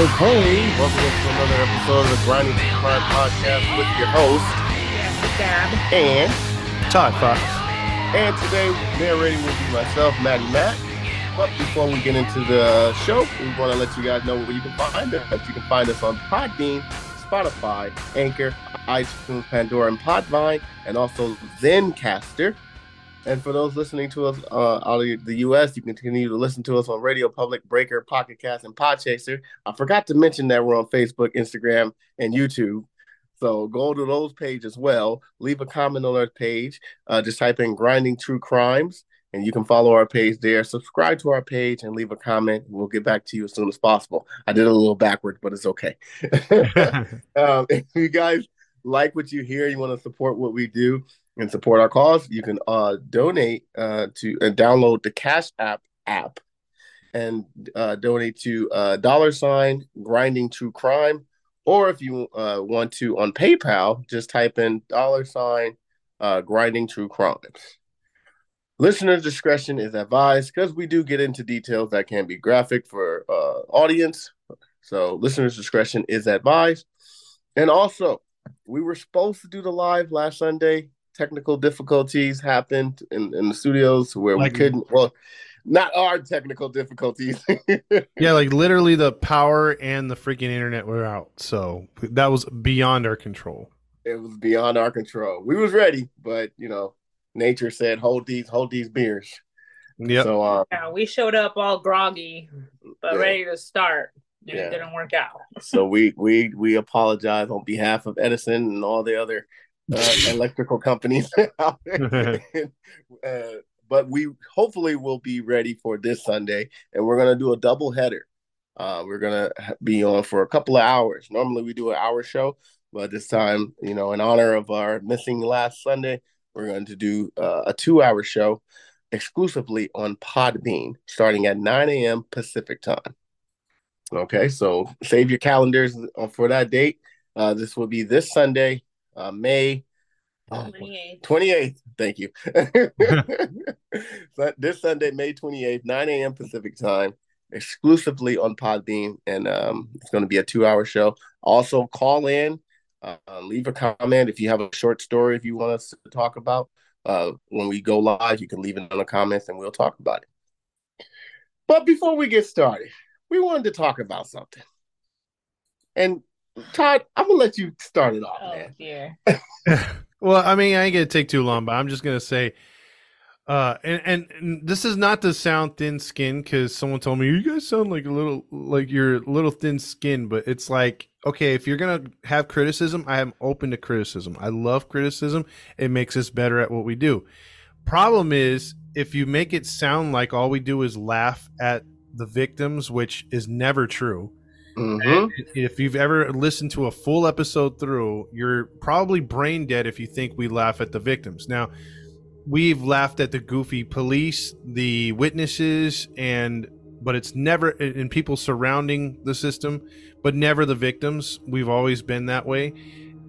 Hey, hey, hey! Welcome to another episode of the Grinding True Crime Podcast with your host Gab. and Todd Fox. and today narrating will be myself, Maddie Matt. But before we get into the show, we want to let you guys know where you can find us. You can find us on Podbean, Spotify, Anchor, iTunes, Pandora, and Podvine, and also Zencastr. And for those listening to us uh, out of the U.S., you can continue to listen to us on Radio Public, Breaker, Pocket Cast, and Podchaser. I forgot to mention that we're on Facebook, Instagram, and YouTube. So go to those pages as well. Leave a comment on our page. Uh, just type in "Grinding True Crimes" and you can follow our page there. Subscribe to our page and leave a comment. We'll get back to you as soon as possible. I did it a little backwards, but it's okay. um, if you guys like what you hear, you want to support what we do and support our cause, you can uh, donate uh, to and download the Cash App app and uh, donate to uh, dollar sign grinding true crime. Or if you uh, want to on PayPal, just type in dollar sign uh, grinding true crimes. Listener discretion is advised because we do get into details that can be graphic for uh, audience. So listener's discretion is advised. And also, we were supposed to do the live last Sunday. Technical difficulties happened in, in the studios where Like- we couldn't. Well, not our technical difficulties. yeah, like literally the power and the freaking internet were out. So that was beyond our control. it was beyond our control. We was ready, but you know, nature said, "Hold these, hold these beers." Yep. So, um, Yeah, we showed up all groggy, but Yeah. ready to start. And Yeah. It didn't work out. so we we we apologize on behalf of Edison and all the other uh, electrical companies out there. uh, but we hopefully will be ready for this Sunday, and we're gonna do a double header. Uh, we're gonna be on for a couple of hours. Normally we do an hour show, but this time, you know, in honor of our missing last Sunday, we're going to do uh, a two-hour show exclusively on Podbean, starting at 9 a.m. Pacific time. Okay, so save your calendars uh, for that date. Uh, this will be this Sunday, uh, May oh, 28th. 28th. Thank you. so this Sunday, May 28th, 9 a.m. Pacific time, exclusively on Podbean. And um, it's going to be a two hour show. Also, call in, uh, leave a comment if you have a short story if you want us to talk about. Uh, when we go live, you can leave it in the comments and we'll talk about it. But before we get started, we wanted to talk about something. And Todd, I'm gonna let you start it off, Oh man. dear. Well, I mean, I ain't gonna take too long, but I'm just gonna say, uh, and and, and this is not to sound thin skinned because someone told me you guys sound like a little like you're a little thin skinned, but it's like okay, if you're gonna have criticism, I am open to criticism. I love criticism. It makes us better at what we do. Problem is, if you make it sound like all we do is laugh at the victims, which is never true. Mhm. If you've ever listened to a full episode through, you're probably brain dead if you think we laugh at the victims. Now, we've laughed at the goofy police, the witnesses, and but it's never in people surrounding the system, but never the victims. We've always been that way.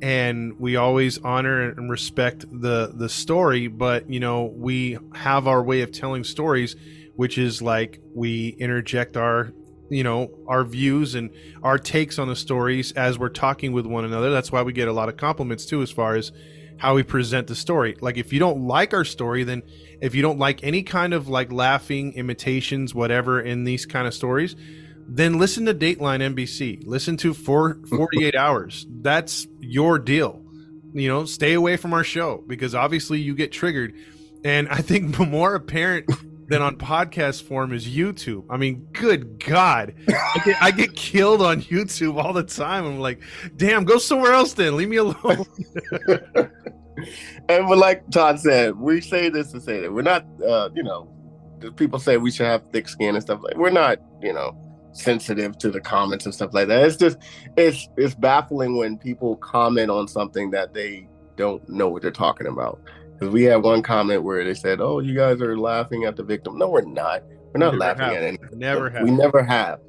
And we always honor and respect the the story, but you know, we have our way of telling stories, which is like we interject our you know our views and our takes on the stories as we're talking with one another. That's why we get a lot of compliments too as far as how we present the story. Like if you don't like our story then if you don't like any kind of like laughing imitations whatever in these kind of stories then listen to dateline nbc listen to for 48 hours. That's your deal. You know stay away from our show because obviously you get triggered. And i think more apparent than on podcast form is youtube i mean good god I get, I get killed on youtube all the time i'm like damn go somewhere else then leave me alone and but like Todd said, we say this to say that we're not, uh, you know, people say we should have thick skin and stuff like. We're not, you know, sensitive to the comments and stuff like that. It's just, it's it's baffling when people comment on something that they don't know what they're talking about. Because we had one comment where they said, "Oh, you guys are laughing at the victim." No, we're not. We're not Never laughing have. at anything. never have We never have.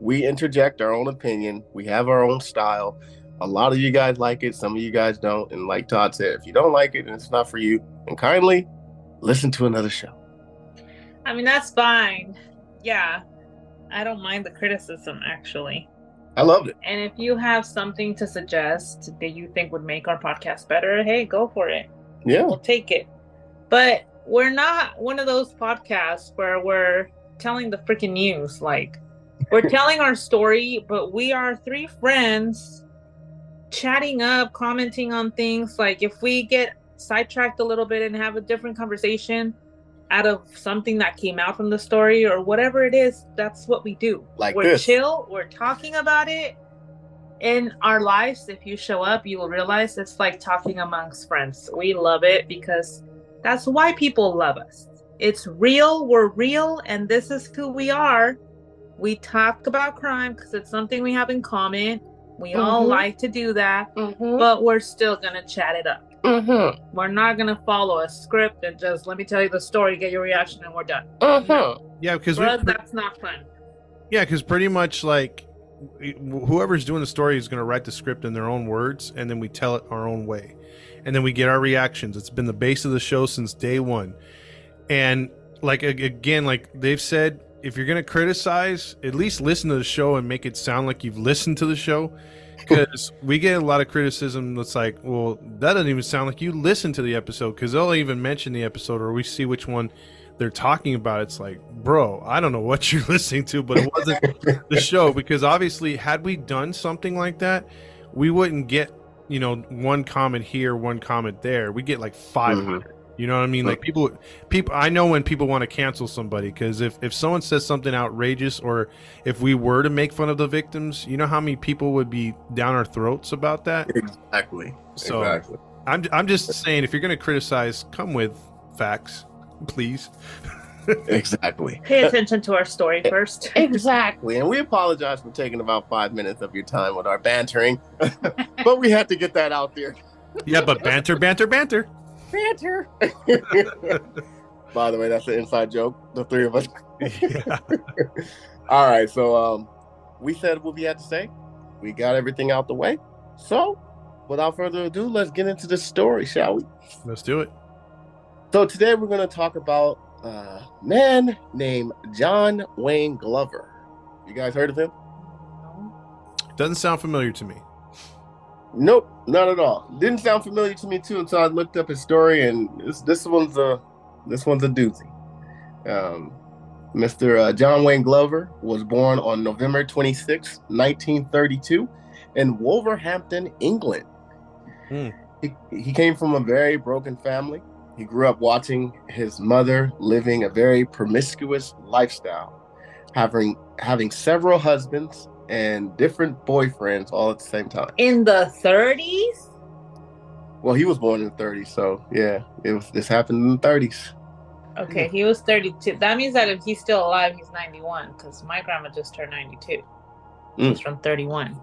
We interject our own opinion. We have our own style. A lot of you guys like it. Some of you guys don't. And like Todd said, if you don't like it and it's not for you, and kindly listen to another show. I mean, that's fine. Yeah. I don't mind the criticism, actually. I loved it. And if you have something to suggest that you think would make our podcast better, hey, go for it. Yeah. We'll take it. But we're not one of those podcasts where we're telling the freaking news. Like, we're telling our story, but we are three friends chatting up, commenting on things. Like, if we get sidetracked a little bit and have a different conversation out of something that came out from the story or whatever it is, that's what we do. Like we're this. chill, we're talking about it. In our lives, if you show up, you will realize it's like talking amongst friends. We love it because that's why people love us. It's real, we're real, and this is who we are. We talk about crime because it's something we have in common. We all Mhm. like to do that, Mm-hmm. but we're still gonna chat it up. Mm-hmm. We're not gonna follow a script and just let me tell you the story, get your reaction, and we're done. Mm-hmm. yeah because For that's not fun. Yeah, because pretty much like whoever's doing the story is going to write the script in their own words, and then we tell it our own way, and then we get our reactions. It's been the base of the show since day one, and like again, like they've said, if you're going to criticize, at least listen to the show and make it sound like you've listened to the show. Because we get a lot of criticism that's like, well, that doesn't even sound like you listened to the episode. Because they'll even mention the episode, or we see which one they're talking about. It's like, bro, I don't know what you're listening to, but it wasn't the show. Because obviously had we done something like that we wouldn't get you know one comment here one comment there. We get like 500 mm-hmm. you know what i mean? Like people people i know when people want to cancel somebody because if if someone says something outrageous or if we were to make fun of the victims you know how many people would be down our throats about that? Exactly. So- exactly. i'm, I'm just saying if you're going to criticize come with facts please Exactly. Pay attention to our story first. Exactly. And we apologize for taking about five minutes of your time with our bantering, but we had to get that out there. yeah but banter banter banter Banter. By the way, that's an inside joke. The three of us. yeah. All right. So um, we said what we had to say. We got everything out the way. So, without further ado, let's get into the story, shall we? let's do it So today we're going to talk about a man named John Wayne Glover. You guys heard of him? doesn't sound familiar to me Nope, not at all. Didn't sound familiar to me too until I looked up his story, and this this one's a this one's a doozy. Um, Mr. Uh, John Wayne Glover was born on November 26, 1932, in Wolverhampton, England. Hmm. He, he came from a very broken family. He grew up watching his mother living a very promiscuous lifestyle, having having several husbands and different boyfriends all at the same time. In the 30s? Well, he was born in the 30s, so yeah, it was. This happened in the 30s. Okay, he was 32. That means that if he's still alive, he's 91, because my grandma just turned 92. Mm. She's from 31.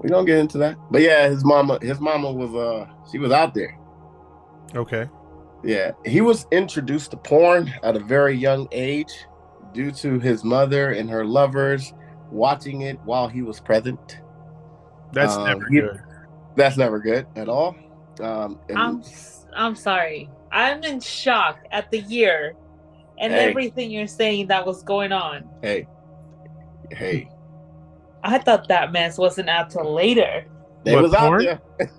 We don't get into that, but yeah, his mama, his mama was uh, she was out there. Okay Yeah, he was introduced to porn at a very young age due to his mother and her lovers watching it while he was present. that's Um, never he- good That's never good at all. Um, I'm I'm sorry. I'm in shock at the year and Hey. everything you're saying that was going on. hey, Hey, I thought that mess wasn't out till later. they What, was out porn? there.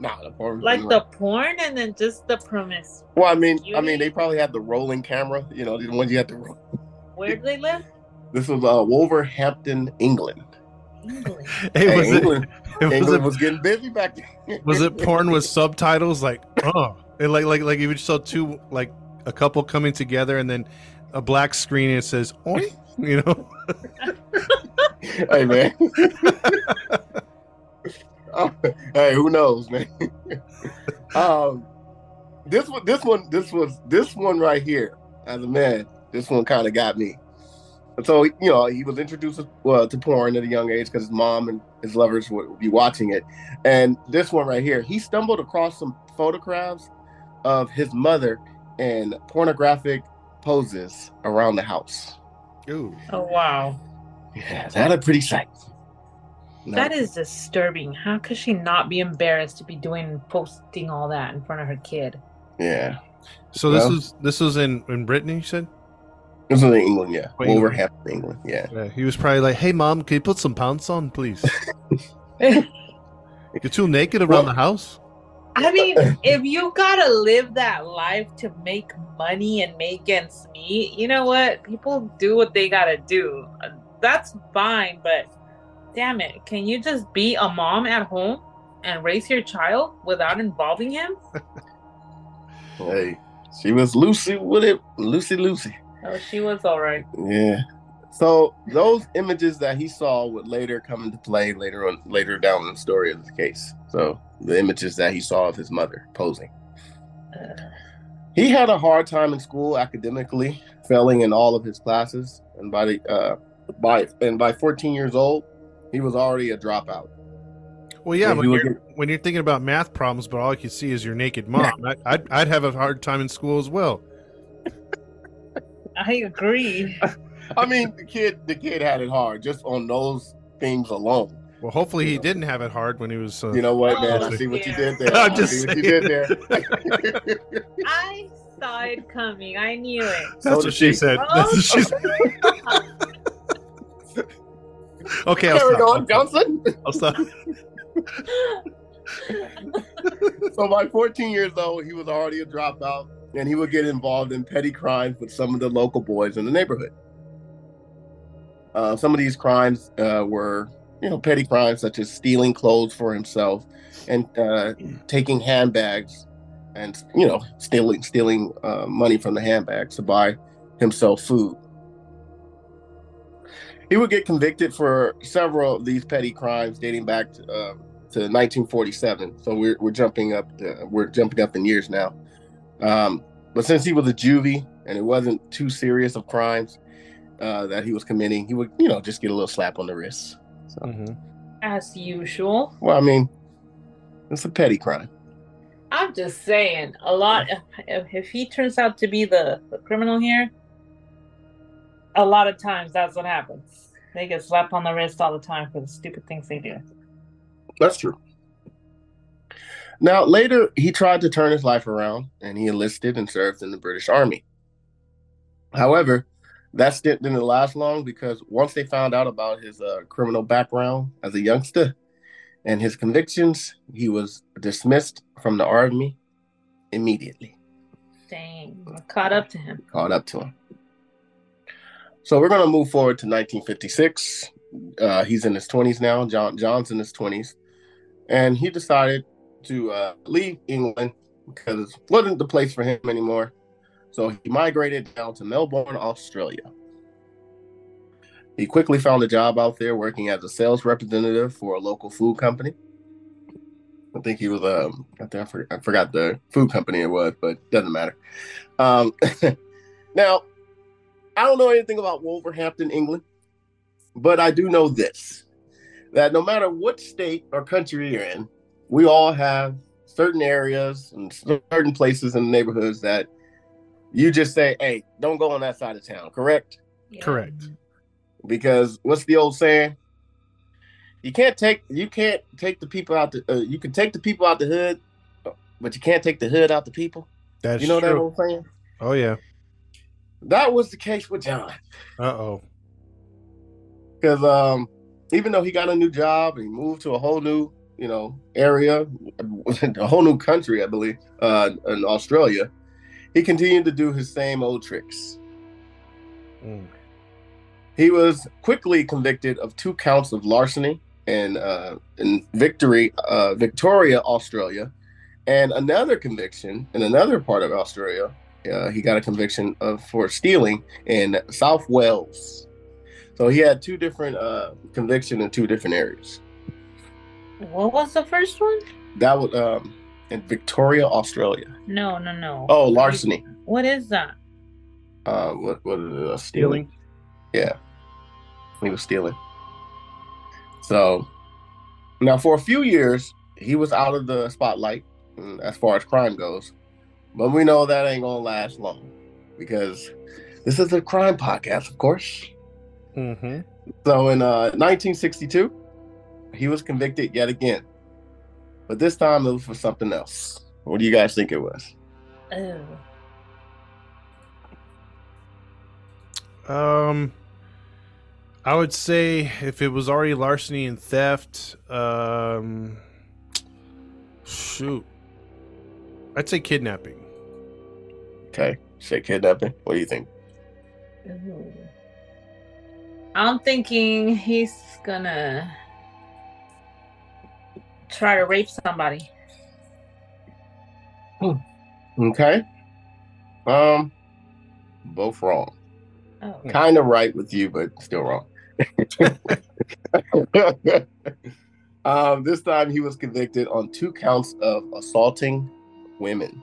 nah, the porn. Like in the porn and then just the premise. Well, I mean, I mean, they probably had the rolling camera. You know, the ones you have to. roll. Where do they live? This was uh, Wolverhampton, England. England. Hey, Hey, was it, England, was England it was getting busy back then. was it porn with subtitles like oh and like like like you would saw two like a couple coming together and then a black screen and it says Oink, you know hey man. Hey, who knows, man? um, this one, this one, this was this one right here. As a man, this one kind of got me. And so you know, he was introduced uh, to porn at a young age because his mom and his lovers would be watching it. And this one right here, he stumbled across some photographs of his mother in pornographic poses around the house. Ooh. Oh wow. Yeah, that a pretty sight. That is disturbing. How could she not be embarrassed to be doing posting all that in front of her kid? yeah. so this Well- was this was in in Britain you said This was in England, yeah. England. Wolverhampton, England, yeah. yeah he was probably like hey mom can you put some pants on please you're too naked around Well- the house I mean, if you gotta live that life to make money and make ends meet, you know what? People do what they gotta do. That's fine, but damn it, can you just be a mom at home and raise your child without involving him? Hey, she was Lucy with it, Lucy Lucy. Oh, she was all right. Yeah. So those images that he saw would later come into play later on, later down in the story of the case. So the images that he saw of his mother posing. Uh, He had a hard time in school academically, failing in all of his classes, and by the uh, by and by 14 years old, he was already a dropout. well yeah Yeah, when you're, when you're thinking about math problems but all you can see is your naked mom I, I'd, I'd have a hard time in school as well I agree. I mean, the kid, the kid had it hard just on those things alone. well hopefully he Yeah. didn't have it hard when he was uh, You know what, Oh, man? I see what you did there. I'm I just see what you did there. I saw it coming. I knew it. that's So what she she. said Oh, that's what she said okay I'll Carry stop. on, Johnson. I'll stop. So by 14 years old, he was already a dropout, and he would get involved in petty crimes with some of the local boys in the neighborhood. Uh, some of these crimes uh, were, you know, petty crimes such as stealing clothes for himself and uh, taking handbags, and you know, stealing stealing uh, money from the handbags to buy himself food. He would get convicted for several of these petty crimes dating back to, uh, to 1947. So we're, we're jumping up to, we're jumping up in years now. Um, but since he was a juvie and it wasn't too serious of crimes uh, that he was committing, he would you know just get a little slap on the wrist. So, Mhm. As usual. well, I mean, it's a petty crime. I'm just saying, a lot. If, if he turns out to be the, the criminal here, a lot of times that's what happens. They get slapped on the wrist all the time for the stupid things they do. That's true. Now, later, he tried to turn his life around and he enlisted and served in the British Army. However, that stint didn't last long because once they found out about his uh, criminal background as a youngster and his convictions, he was dismissed from the Army immediately, Dang, caught up to him. caught up to him. So we're going to move forward to 1956. Uh, he's in his 20s now. John John's in his 20s, and he decided to uh, leave England because it wasn't the place for him anymore. So he migrated down to Melbourne, Australia. He quickly found a job out there working as a sales representative for a local food company. I think he was um I, think I, for, I forgot the food company it was, but doesn't matter. Um, now, I don't know anything about Wolverhampton, England, but I do know this: that no matter what state or country you're in, we all have certain areas and certain places in the neighborhoods that you just say, "Hey, don't go on that side of town." Correct? Correct. Because what's the old saying? You can't take you can't take the people out the uh, you can take the people out the hood, but you can't take the hood out the people. That's you know that true. old saying? Oh yeah. That was the case with John. Uh oh. because um, even though he got a new job and he moved to a whole new, you know, area, a whole new country, I believe, uh, in Australia, he continued to do his same old tricks. Mm. He was quickly convicted of two counts of larceny in uh, in Victory, uh, Victoria, Australia, and another conviction in another part of Australia. Uh, he got a conviction of for stealing in South Wales. So he had two different uh, conviction in two different areas. What was the first one? That was um, in Victoria, Australia. No, no, no. Oh, larceny. What is that? Uh, what what is it? Uh, stealing. Yeah, he was stealing. So now, for a few years, he was out of the spotlight mm, as far as crime goes, but we know that ain't gonna last long because this is a crime podcast, of course. Mm-hmm. So in uh, 1962, he was convicted yet again, but this time it was for something else. What do you guys think it was? Oh. Um, I would say if it was already larceny and theft, um, shoot, I'd say kidnapping. Okay, say kidnapping. What do you think? I'm thinking he's gonna try to rape somebody. Okay. Um, both wrong. Oh. Kind of right with you, but still wrong. um, this time he was convicted on two counts of assaulting women,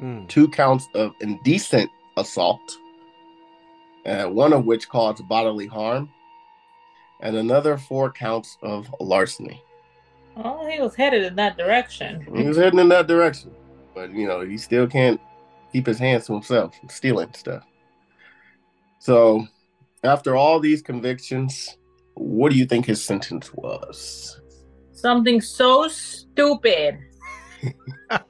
Mm. two counts of indecent assault, uh, one of which caused bodily harm, and another four counts of larceny. Oh, he was headed in that direction. He was heading in that direction, but you know he still can't keep his hands to himself stealing stuff. So, after all these convictions, what do you think his sentence was? Something so stupid.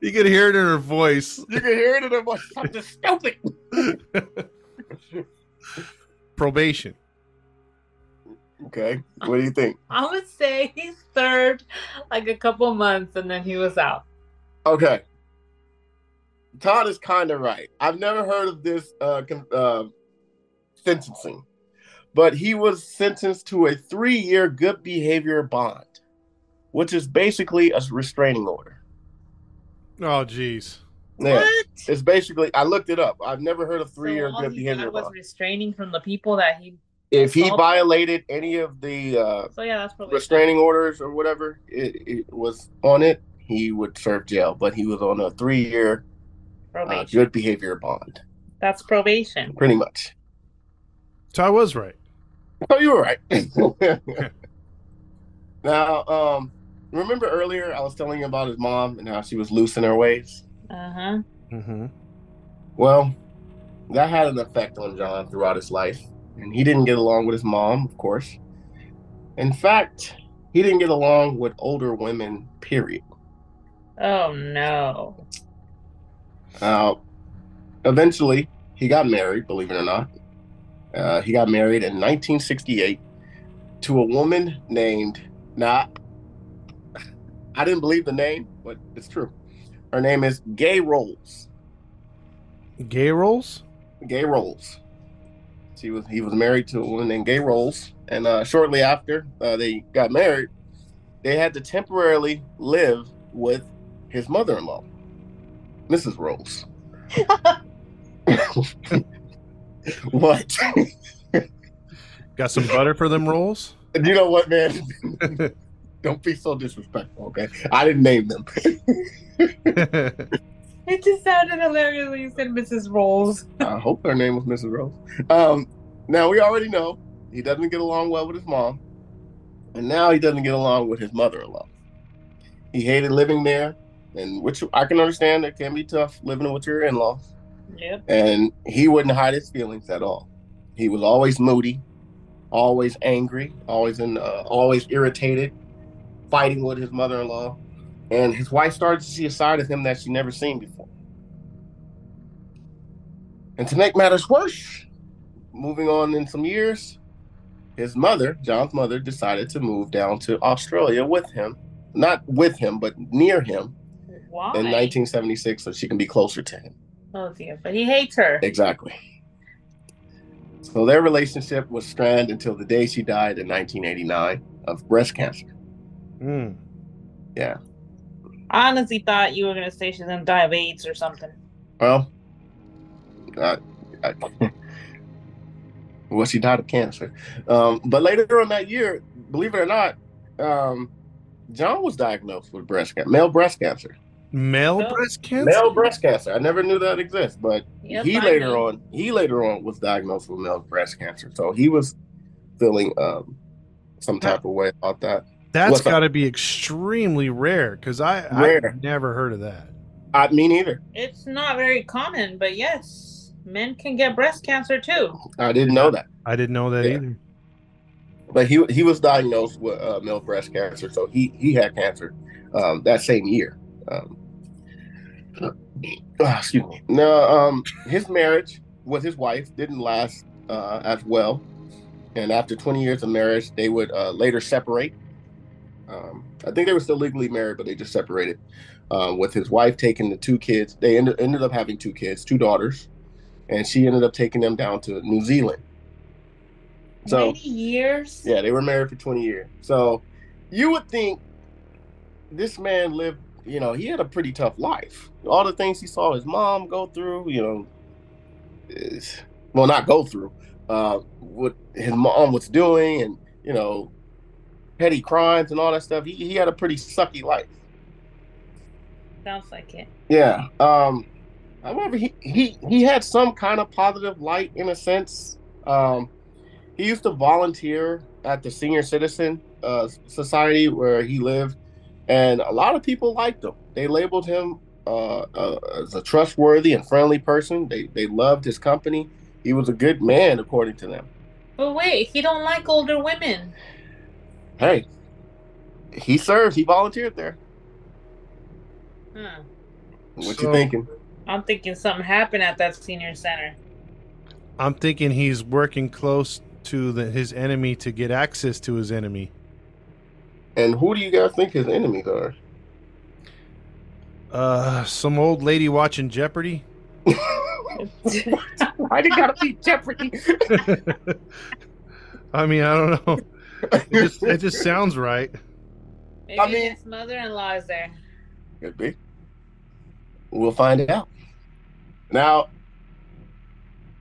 you could hear it in her voice. You can hear it in her voice. Something stupid. Probation. Okay, what do you think? I would say he served like a couple months and then he was out. Okay, Todd is kind of right. I've never heard of this uh, con- uh, sentencing, but he was sentenced to a three-year good behavior bond, which is basically a restraining order. Oh, jeez. Yeah, What? it's basically. I looked it up. I've never heard of three-year so all good behavior got was bond. restraining from the people that he. If he assaulted? violated any of the uh, So yeah, that's probably restraining orders or whatever it, it was on it, he would serve jail. But he was on a three-year uh, good behavior bond, That's probation. pretty much. So I was right. Oh, you were right. now, um, remember earlier I was telling you about his mom and how she was loose in her ways? Uh huh. Mm-hmm. Well, that had an effect on John throughout his life, and he didn't get along with his mom, of course. In fact, he didn't get along with older women. Period. Oh no. Uh, eventually, he got married. Believe it or not, uh, he got married in 1968 to a woman named. Nah, I didn't believe the name, but it's true. Her name is Gay Rolls. Gay rolls? Gay Rolls. She was he was married to a woman named Gay Rolls, and uh, shortly after uh, they got married, they had to temporarily live with his mother-in-law, Mrs. Rolls. what? Got some butter for them rolls? you know what, man? Don't be so disrespectful, okay? I didn't name them. It just sounded hilarious when you said Mrs. Rolls. I hope her name was Mrs. Rolls. Um, now we already know he doesn't get along well with his mom, and now he doesn't get along with his mother-in-law. He hated living there, and which I can understand. It can be tough living with your in-laws, Yep. and he wouldn't hide his feelings at all. He was always moody, always angry, always in, uh, always irritated, fighting with his mother-in-law, and his wife started to see a side of him that she never seen before. And to make matters worse, moving on in some years, his mother, John's mother, decided to move down to Australia with him. Not with him, but near him Why? in 1976 so she can be closer to him. Oh dear, but he hates her. Exactly. So their relationship was strained until the day she died in 1989 of breast cancer. Mm. Yeah. I honestly thought you were gonna say she's gonna die of AIDS or something. Well, I, I, well, she died of cancer. Um, but later on that year, believe it or not, um, John was diagnosed with breast cancer, male breast cancer. Male Oh. breast cancer. Male breast cancer. I never knew that exists, but Yep, he I later know. on, he later on was diagnosed with male breast cancer. So he was feeling um, some type of way about that. That's What's got to be extremely rare because I Rare. I've never heard of that. I, me neither. It's not very common, but yes, men can get breast cancer too. I didn't know that. I didn't know that Yeah. either. But he he was diagnosed with uh, male breast cancer, so he he had cancer um, that same year. Um, ah, excuse me. No, um, his marriage with his wife didn't last uh, as well, and after 20 years of marriage, they would uh, later separate. Um, I think they were still legally married, but they just separated. Uh, with his wife taking the two kids, they ended, ended up having two kids, two daughters, and she ended up taking them down to New Zealand. So. Twenty years. Yeah, they were married for 20 years. So you would think this man lived, you know, he had a pretty tough life. All the things he saw his mom go through, you know, is, well, not go through, uh, what his mom was doing and, you know, petty crimes and all that stuff. He, he had a pretty sucky life. Sounds like it. Yeah. Um, however, he, he, he had some kind of positive light in a sense. Um, he used to volunteer at the senior citizen uh, society where he lived, and a lot of people liked him. They labeled him uh, uh, as a trustworthy and friendly person. They they loved his company. He was a good man, according to them. But wait, he don't like older women. Hey, he served. He volunteered there. Huh. What So- you thinking? I'm thinking something happened at that senior center. I'm thinking he's working close to the, his enemy to get access to his enemy. And who do you guys think his enemies are? Uh, some old lady watching Jeopardy. Why did gotta be Jeopardy? I mean, I don't know. It just, it just sounds right. Maybe I mean- his mother-in-law is there. Could be. We'll find it out. Now,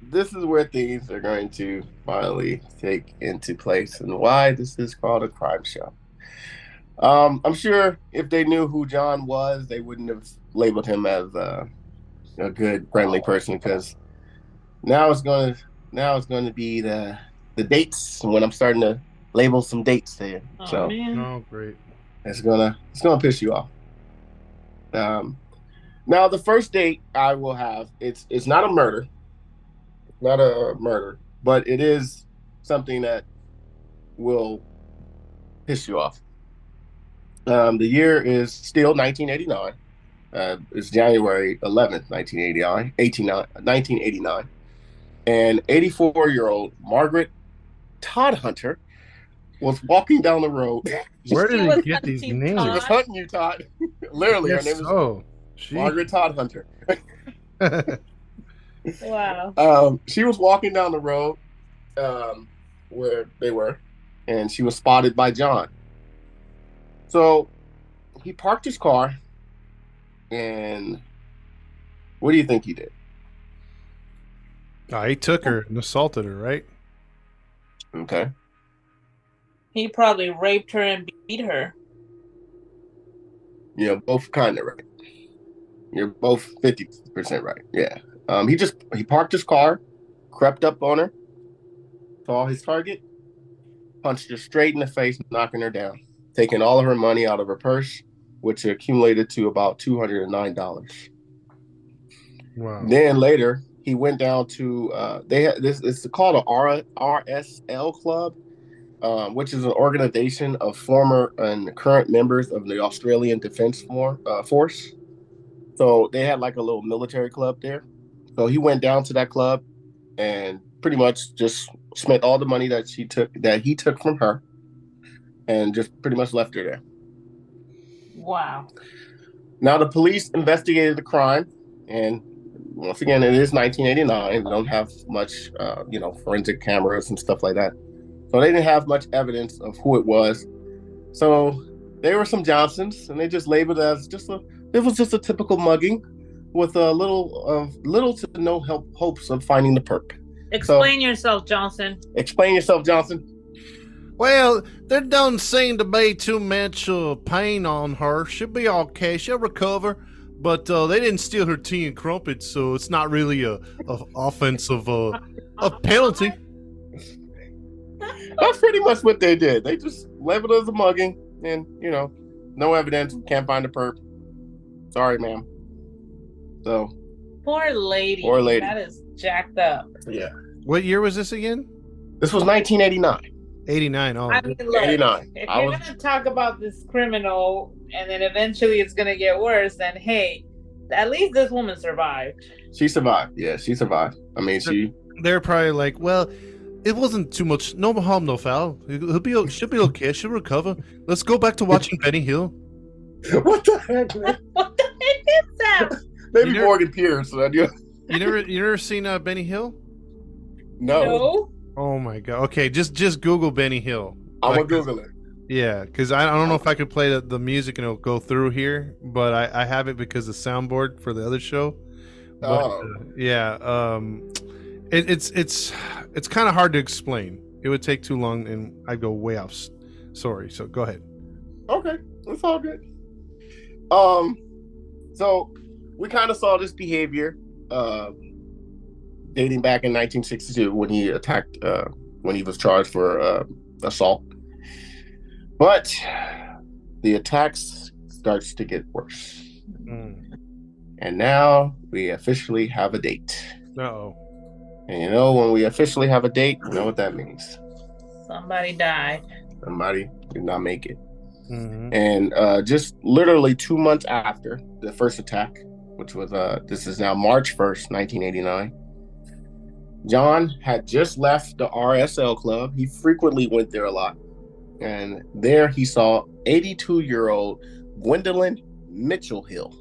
this is where things are going to finally take into place and why this is called a crime show. Um, I'm sure if they knew who John was, they wouldn't have labeled him as uh, a good, friendly person because now it's going to now it's going to be the the dates when I'm starting to label some dates there. Oh so man. Oh, great. it's gonna it's gonna piss you off. Um, now the first date I will have it's it's not a murder, not a murder, but it is something that will piss you off. Um, the year is still 1989. Uh, it's January 11th, 1989, 18, 1989. And 84 year old Margaret Todhunter was walking down the road. Where did was he get these hunting names? She was hunting you, Todd. Literally, her Yes, name is oh, she. Margaret Todhunter. Wow. Um, she was walking down the road um, where they were, and she was spotted by John. So he parked his car, and what do you think he did? oh, he took her and assaulted her, right? Okay. He probably raped her and beat her. You know, both kind of right. You're both 50% right. Yeah. Um, he just he parked his car, crept up on her, saw his target, punched her straight in the face, knocking her down, taking all of her money out of her purse, which accumulated to about $209. Wow. Then later, he went down to uh, they had this. It's called a R, RSL club, um, which is an organization of former and current members of the Australian Defence For, uh, Force. So they had like a little military club there, So he went down to that club and pretty much just spent all the money that she took that he took from her and just pretty much left her there. Wow. Now the police investigated the crime and once again it is 1989 they don't have much uh, you know forensic cameras and stuff like that so they didn't have much evidence of who it was so they were some johnsons and they just labeled it as just a it was just a typical mugging with a little of little to no help hopes of finding the perp Explain yourself, Johnson. explain yourself johnson Well, there don't seem to be too much uh, pain on her. She'll be okay. She'll recover. But uh, they didn't steal her tea and crumpets, so it's not really a, a offensive uh, a penalty. That's pretty much what they did they just labeled it as a mugging and you know no evidence can't find the perp sorry ma'am so Poor lady. Poor lady. That is jacked up. yeah What year was this again? this was 1989 89. Oh, I mean, look, 89 if I you're was- gonna talk about this criminal and then eventually it's gonna get worse, then hey, at least this woman survived. She survived. Yeah, she survived. I mean, she. they're probably like, well, it wasn't too much. No harm, no foul. He'll be, o- she'll be okay. She'll recover. Let's go back to watching Benny Hill. what the heck? man? What the heck is that? Maybe You never- Morgan Pierce. So you, You never, you never seen uh, Benny Hill? no, No. Oh my god. Okay, just just Google Benny Hill. I'm gonna Google it. Yeah, because I, I don't know if I could play the, the music and it'll go through here, but I, I have it because the soundboard for the other show. But, Oh. uh, yeah, um, it, it's it's it's kind of hard to explain. It would take too long, and I'd go way off. Sorry. So go ahead. Okay, it's all good. Um, so we kind of saw this behavior, uh, dating back in 1962 when he attacked, uh, when he was charged for uh, assault. But the attacks starts to get worse, Mm. and now we officially have a date. Oh. And you know, when we officially have a date, you know what that means. Somebody died. Somebody did not make it. hmm And uh, just literally two months after the first attack, which was uh, this is now March 1st, 1989, John had just left the RSL club. He frequently went there a lot. And there he saw 82 year old Gwendolyn Mitchell Hill.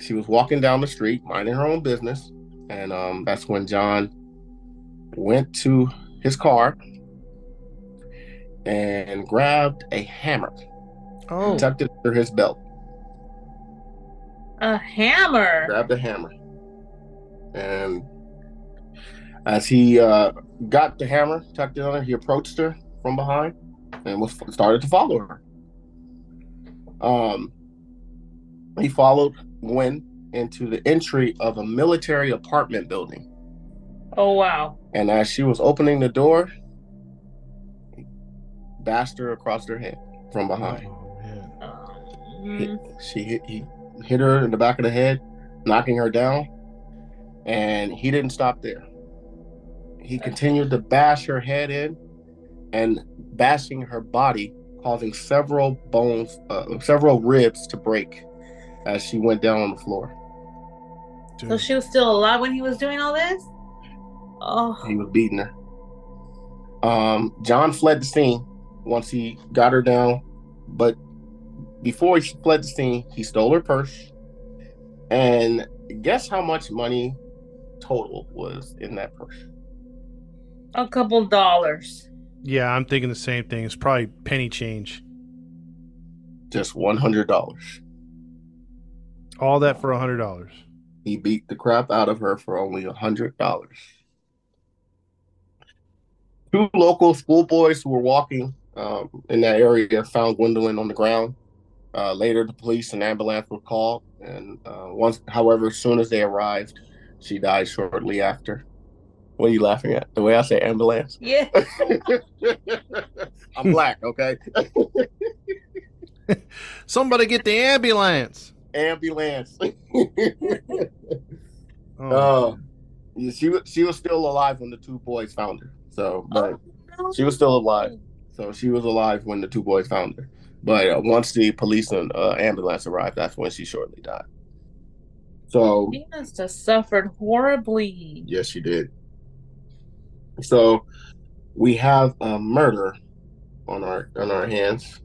She was walking down the street, minding her own business. And um, that's when John went to his car and grabbed a hammer, Oh. tucked it under his belt, A hammer. grabbed a hammer. And as he uh, got the hammer, tucked it under, he approached her from behind and was started to follow her. Um, he followed Gwen into the entry of a military apartment building. Oh wow. And as she was opening the door, he bashed her across her head from behind. Oh, man. Hit- Um, she hit he hit her in the back of the head, knocking her down, and he didn't stop there. He continued to bash her head in and bashing her body, causing several bones, uh, several ribs to break as she went down on the floor. So she was still alive when he was doing all this? Oh. He was beating her. Um, John fled the scene once he got her down, but before he fled the scene, he stole her purse. And guess how much money total was in that purse? A couple dollars. Yeah, I'm thinking the same thing. It's probably penny change. Just one hundred dollars. All that for a hundred dollars. He beat the crap out of her for only a hundred dollars. Two local schoolboys who were walking um, in that area found Gwendoline on the ground. Uh, later, the police and ambulance were called, and uh, once, however, as soon as they arrived, she died shortly after. What are you laughing at? The way I say ambulance? Yeah. I'm black, okay? Somebody get the ambulance. Ambulance. Oh, yeah, she was she was still alive when the two boys found her. So, but Oh, she was still alive. So she was alive when the two boys found her. But uh, once the police and uh, ambulance arrived, that's when she shortly died. So she must have suffered horribly. yes, she did. So we have a murder on our on our hands.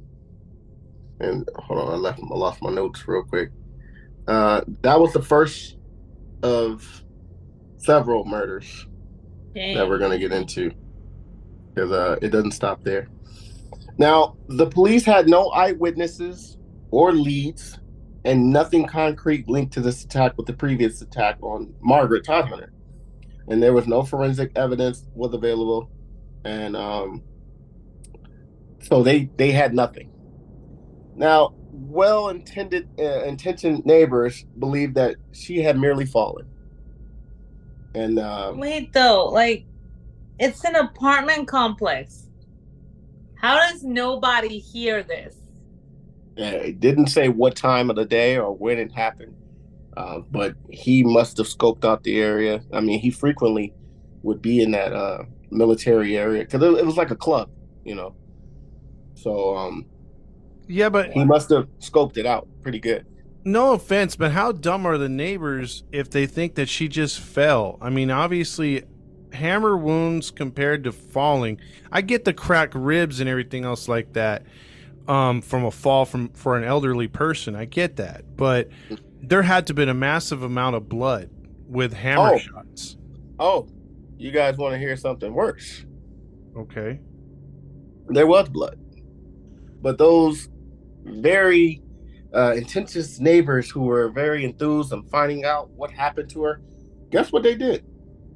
And hold on, I left I lost my notes real quick. Uh, that was the first of several murders that we're to get into because uh, it doesn't stop there. Now, the police had no eyewitnesses or leads, and nothing concrete linked to this attack with the previous attack on Margaret Todhunter. And there was no forensic evidence was available, and um, so they they had nothing. Now, well-intended uh, intentioned neighbors believed that she had merely fallen, and um, Wait though, like it's an apartment complex. How does nobody hear this? It didn't say what time of the day or when it happened, uh, but he must have scoped out the area. I mean, he frequently would be in that uh, military area because it, it was like a club, you know. So um, Yeah, but he must have scoped it out pretty good. no offense, but how dumb are the neighbors if they think that she just fell? I mean, obviously, hammer wounds compared to falling. I get the cracked ribs and everything else like that um, from a fall from for an elderly person. I get that, but there had to have been a massive amount of blood with hammer Oh. shots. Oh, you guys want to hear something worse? Okay. There was blood, but those very uh, intense neighbors who were very enthused on finding out what happened to her, guess what they did?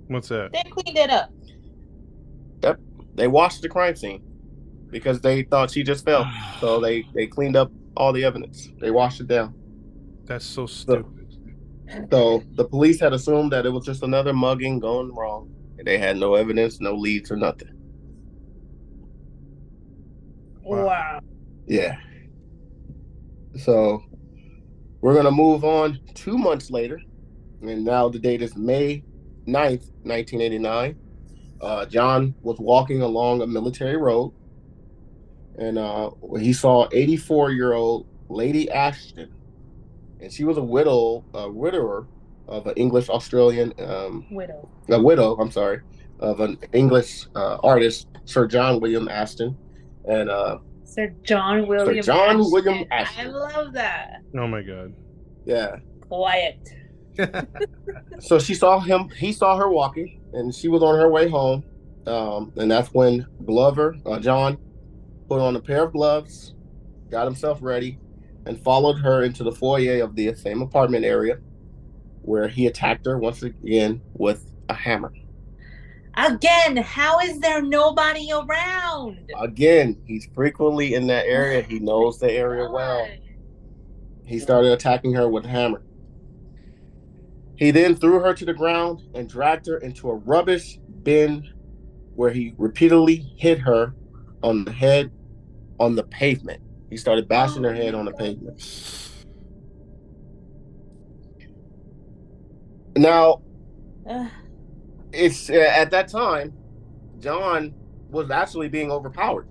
What's that? They cleaned it up. Yep. they washed the crime scene because they thought she just fell. So they they cleaned up all the evidence. They washed it down. That's so stupid. So the police had assumed that it was just another mugging going wrong. And they had no evidence, no leads or nothing. Wow. Wow. Yeah. So we're gonna move on two months later. And now the date is May 9th, 1989. Uh, John was walking along a military road and uh, he saw 84 year old Lady Ashton. And she was a widow, a widower of an English Australian, um, Widow. a widow, I'm sorry, of an English uh, artist, Sir John William Ashton. And uh, Sir John William. John Ashton. William I love that. Oh my god. yeah, Quiet. so she saw him he saw her walking and she was on her way home um, and that's when glover uh, john put on a pair of gloves got himself ready and followed her into the foyer of the same apartment area where he attacked her once again with a hammer Again, how is there nobody around? again he's frequently in that area he oh knows the area well he started attacking her with a hammer he then threw her to the ground and dragged her into a rubbish bin where he repeatedly hit her on the head on the pavement. He started bashing her oh head on the pavement. Now. It's uh, at that time, John was actually being overpowered.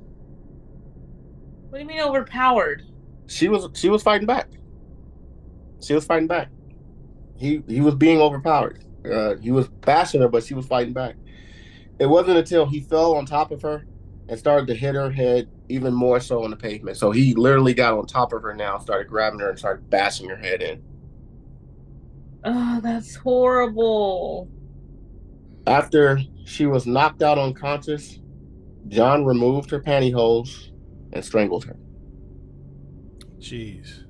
what do you mean overpowered? She was she was fighting back. She was fighting back. He he was being overpowered. Uh, he was bashing her, but she was fighting back. It wasn't until he fell on top of her and started to hit her head even more so on the pavement. So he literally got on top of her now, started grabbing her and started bashing her head in. Oh, that's horrible. After she was knocked out unconscious, John removed her pantyhose and strangled her. Jeez.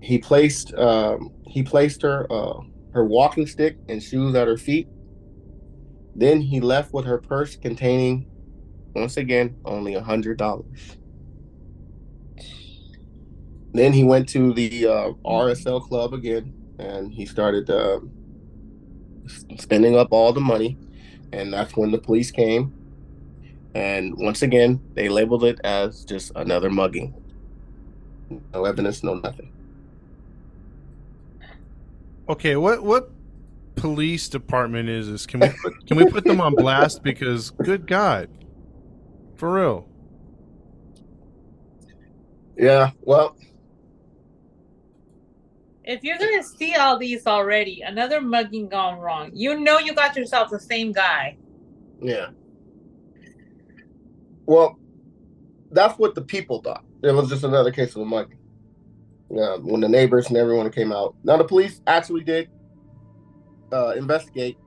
he placed um, he placed her uh, her walking stick and shoes at her feet. Then he left with her purse containing, once again, only a hundred dollars. Then he went to the uh, RSL club again, and he started uh, spending up all the money, and that's when the police came. And once again, they labeled it as just another mugging. No evidence, no nothing. Okay, what what police department is this? Can we put, can we put them on blast? Because good God, for real. Yeah, well, If you're gonna see all these already, another mugging gone wrong. You know you got yourself the same guy. Yeah. Well, that's what the people thought. It was just another case of a mugging. Yeah, when the neighbors and everyone came out. Now the police actually did uh, investigate,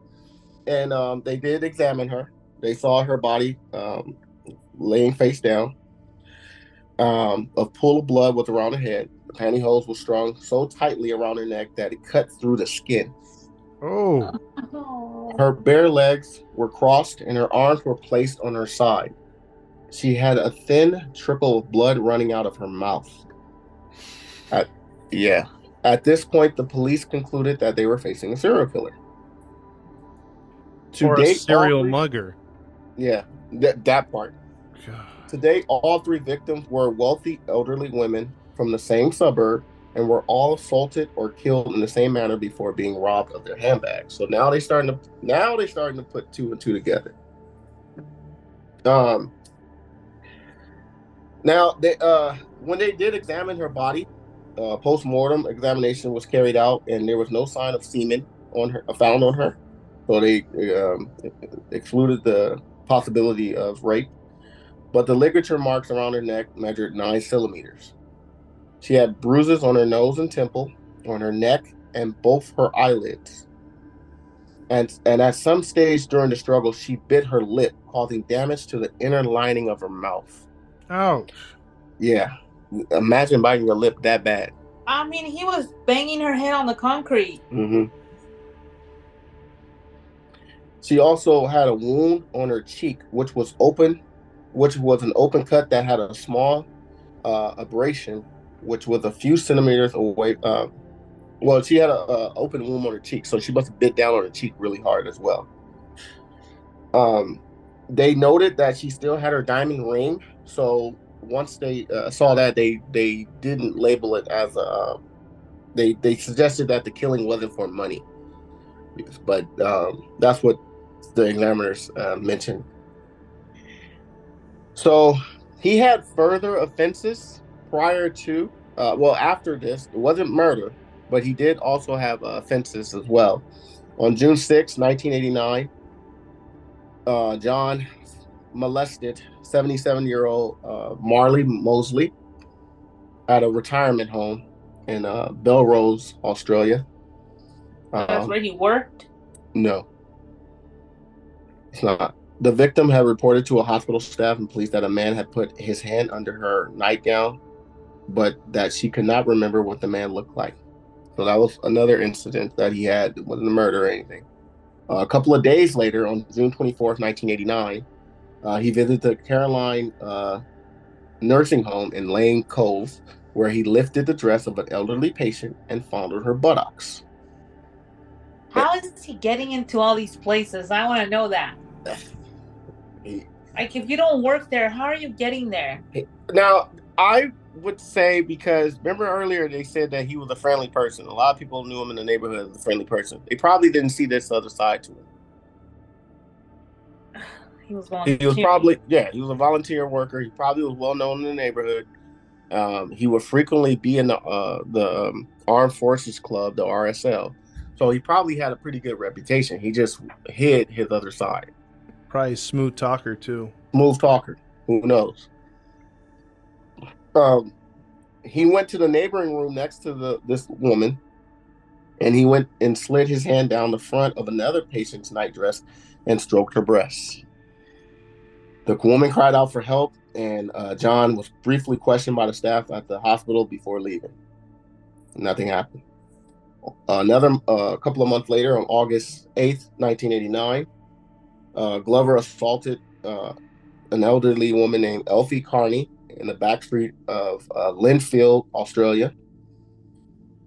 and um, they did examine her. They saw her body um, laying face down. Um, a pool of blood was around her head. The pantyhose was strung so tightly around her neck that it cut through the skin. Oh. oh, Her bare legs were crossed and her arms were placed on her side. She had a thin trickle of blood running out of her mouth. At, yeah. At this point, the police concluded that they were facing a serial killer. To or a date, all serial three- mugger. Yeah, that, that part. God. To date, all three victims were wealthy elderly women from the same suburb and were all assaulted or killed in the same manner before being robbed of their handbags. So now they starting to now they starting to put two and two together. Um now they uh when they did examine her body, uh post-mortem examination was carried out and there was no sign of semen on her found on her. So they um, excluded the possibility of rape but the ligature marks around her neck measured nine centimeters. She had bruises on her nose and temple, on her neck, and both her eyelids. And, and at some stage during the struggle, she bit her lip, causing damage to the inner lining of her mouth. Ouch. Yeah. Imagine biting your lip that bad. I mean, he was banging her head on the concrete. Mm-hmm. She also had a wound on her cheek, which was open, which was an open cut that had a small uh, abrasion, which was a few centimeters away. Uh, well, she had a, a open wound on her cheek, so she must have bit down on her cheek really hard as well. Um, they noted that she still had her diamond ring, so once they uh, saw that, they they didn't label it as a. They they suggested that the killing wasn't for money, but um, that's what the examiners uh, mentioned. So he had further offenses prior to, uh, well, after this. It wasn't murder, but he did also have uh, offenses as well. On June 6, 1989, uh, John molested 77 year old uh, Marley Mosley at a retirement home in uh, Belrose, Australia. That's Um, where he worked. no. It's not. The victim had reported to a hospital staff and police that a man had put his hand under her nightgown, but that she could not remember what the man looked like. So that was another incident that he had. It wasn't a murder or anything. Uh, a couple of days later, on June 24th, 1989, uh, he visited the Caroline uh, nursing home in Lane Cove, where he lifted the dress of an elderly patient and fondled her buttocks. How is he getting into all these places? I want to know that. He- Like, if you don't work there, how are you getting there? Now, I would say because remember earlier they said that he was a friendly person. A lot of people knew him in the neighborhood as a friendly person. They probably didn't see this other side to him. He was going. He was probably yeah, he was a volunteer worker. He probably was well known in the neighborhood. Um, he would frequently be in the uh, the um, Armed Forces Club, the RSL. So he probably had a pretty good reputation. He just hid his other side. Probably a smooth talker too. smooth talker. Who knows? Um, he went to the neighboring room next to the this woman, and he went and slid his hand down the front of another patient's nightdress and stroked her breasts. The woman cried out for help, and uh, John was briefly questioned by the staff at the hospital before leaving. Nothing happened. Another a couple of months later, on August eighth, nineteen eighty nine, uh, Glover assaulted uh, an elderly woman named Elfie Carney in the back street of uh, Lindfield, Australia.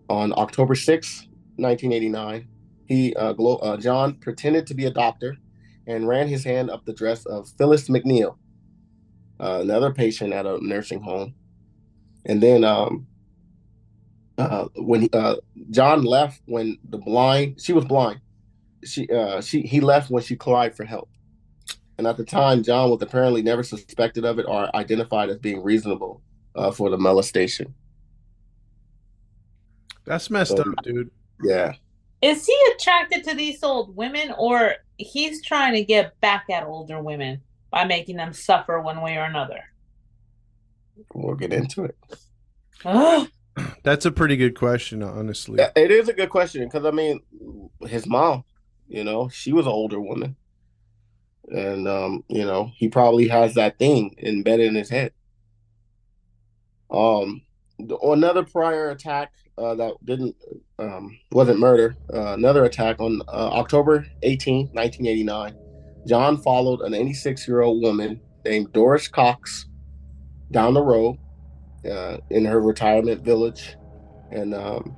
On October 6, 1989, he uh, Glo- uh, John pretended to be a doctor and ran his hand up the dress of Phyllis McNeil, uh, another patient at a nursing home. And then um, uh, when he, uh, John left, when the blind, she was blind. She she he left when she cried for help. And at the time, John was apparently never suspected of it or identified as being reasonable uh, for the molestation. That's messed So- up, dude. Yeah. Is he attracted to these old women or he's trying to get back at older women by making them suffer one way or another? We'll get into it. That's a pretty good question, honestly. It is a good question because I mean, his mom, you know, she was an older woman, and um, you know, he probably has that thing embedded in his head. Um, the- another prior attack uh, that didn't um wasn't murder. Uh, another attack on uh, October 18, 1989. John followed an 86 year old woman named Doris Cox down the road uh, in her retirement village and um,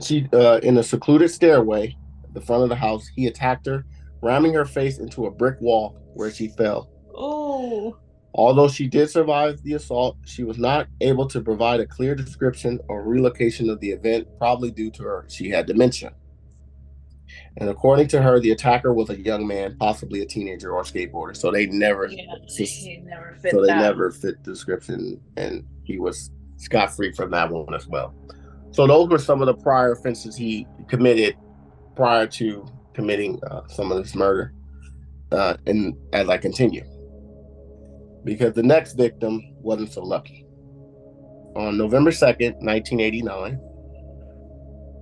she uh, in a secluded stairway at the front of the house he attacked her ramming her face into a brick wall where she fell Oh. although she did survive the assault she was not able to provide a clear description or relocation of the event probably due to her she had dementia and according to her the attacker was a young man possibly a teenager or skateboarder so they never Yeah, never fit so they that. never fit the description, and he was scot free from that one as well. So those were some of the prior offenses he committed prior to committing uh, some of this murder. Uh, and as I continue, because the next victim wasn't so lucky. On November second, nineteen eighty nine.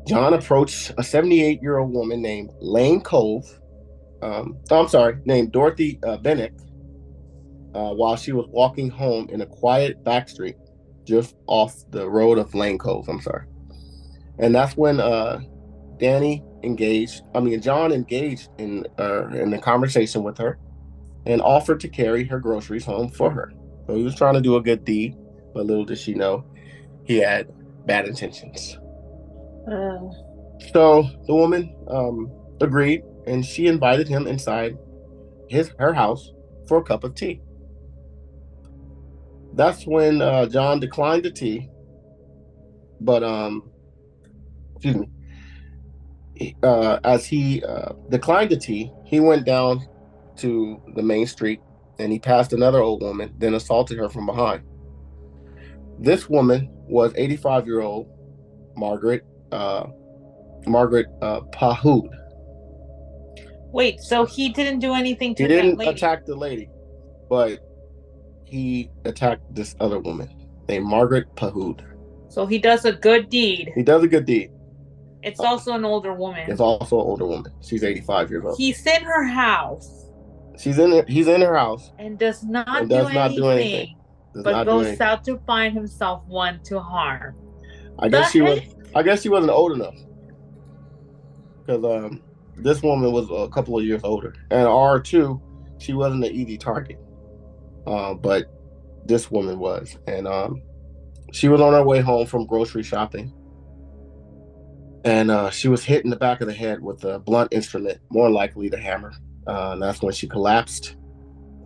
John approached a 78 year old woman named Lane Cove. Um, I'm sorry, named Dorothy uh, Bennick uh, while she was walking home in a quiet back street just off the road of Lane Cove. I'm sorry. And that's when uh, Danny engaged, I mean, John engaged in, uh, in the conversation with her and offered to carry her groceries home for her. So he was trying to do a good deed, but little did she know he had bad intentions. Ugh. So the woman um, agreed, and she invited him inside his her house for a cup of tea. That's when uh, John declined the tea, but um, excuse me. Uh, as he uh, declined the tea, he went down to the main street and he passed another old woman, then assaulted her from behind. This woman was 85 year old Margaret uh, Margaret uh, Pahood. Wait, so he didn't do anything to? He didn't attack the lady, but he attacked this other woman named Margaret Pahud. So he does a good deed. He does a good deed. It's also an older woman. It's also an older woman. She's 85 years old. He's in her house She's in. He's in her house. and does not, And do, does anything, not do anything. Does but goes anything. out to find himself one to harm. I guess The she was. I guess she wasn't old enough because um, this woman was a couple of years older, and R two, she wasn't an easy target, uh, but this woman was, and um, she was on her way home from grocery shopping, and uh, she was hit in the back of the head with a blunt instrument, more likely the hammer. Uh, and that's when she collapsed,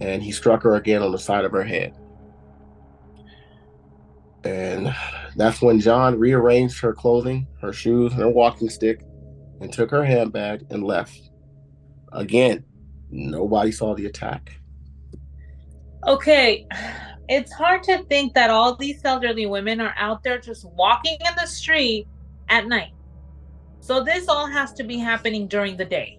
and he struck her again on the side of her head. And that's when John rearranged her clothing, her shoes, and her walking stick, and took her handbag and left. Again, nobody saw the attack. Okay, it's hard to think that all these elderly women are out there just walking in the street at night. So this all has to be happening during the day.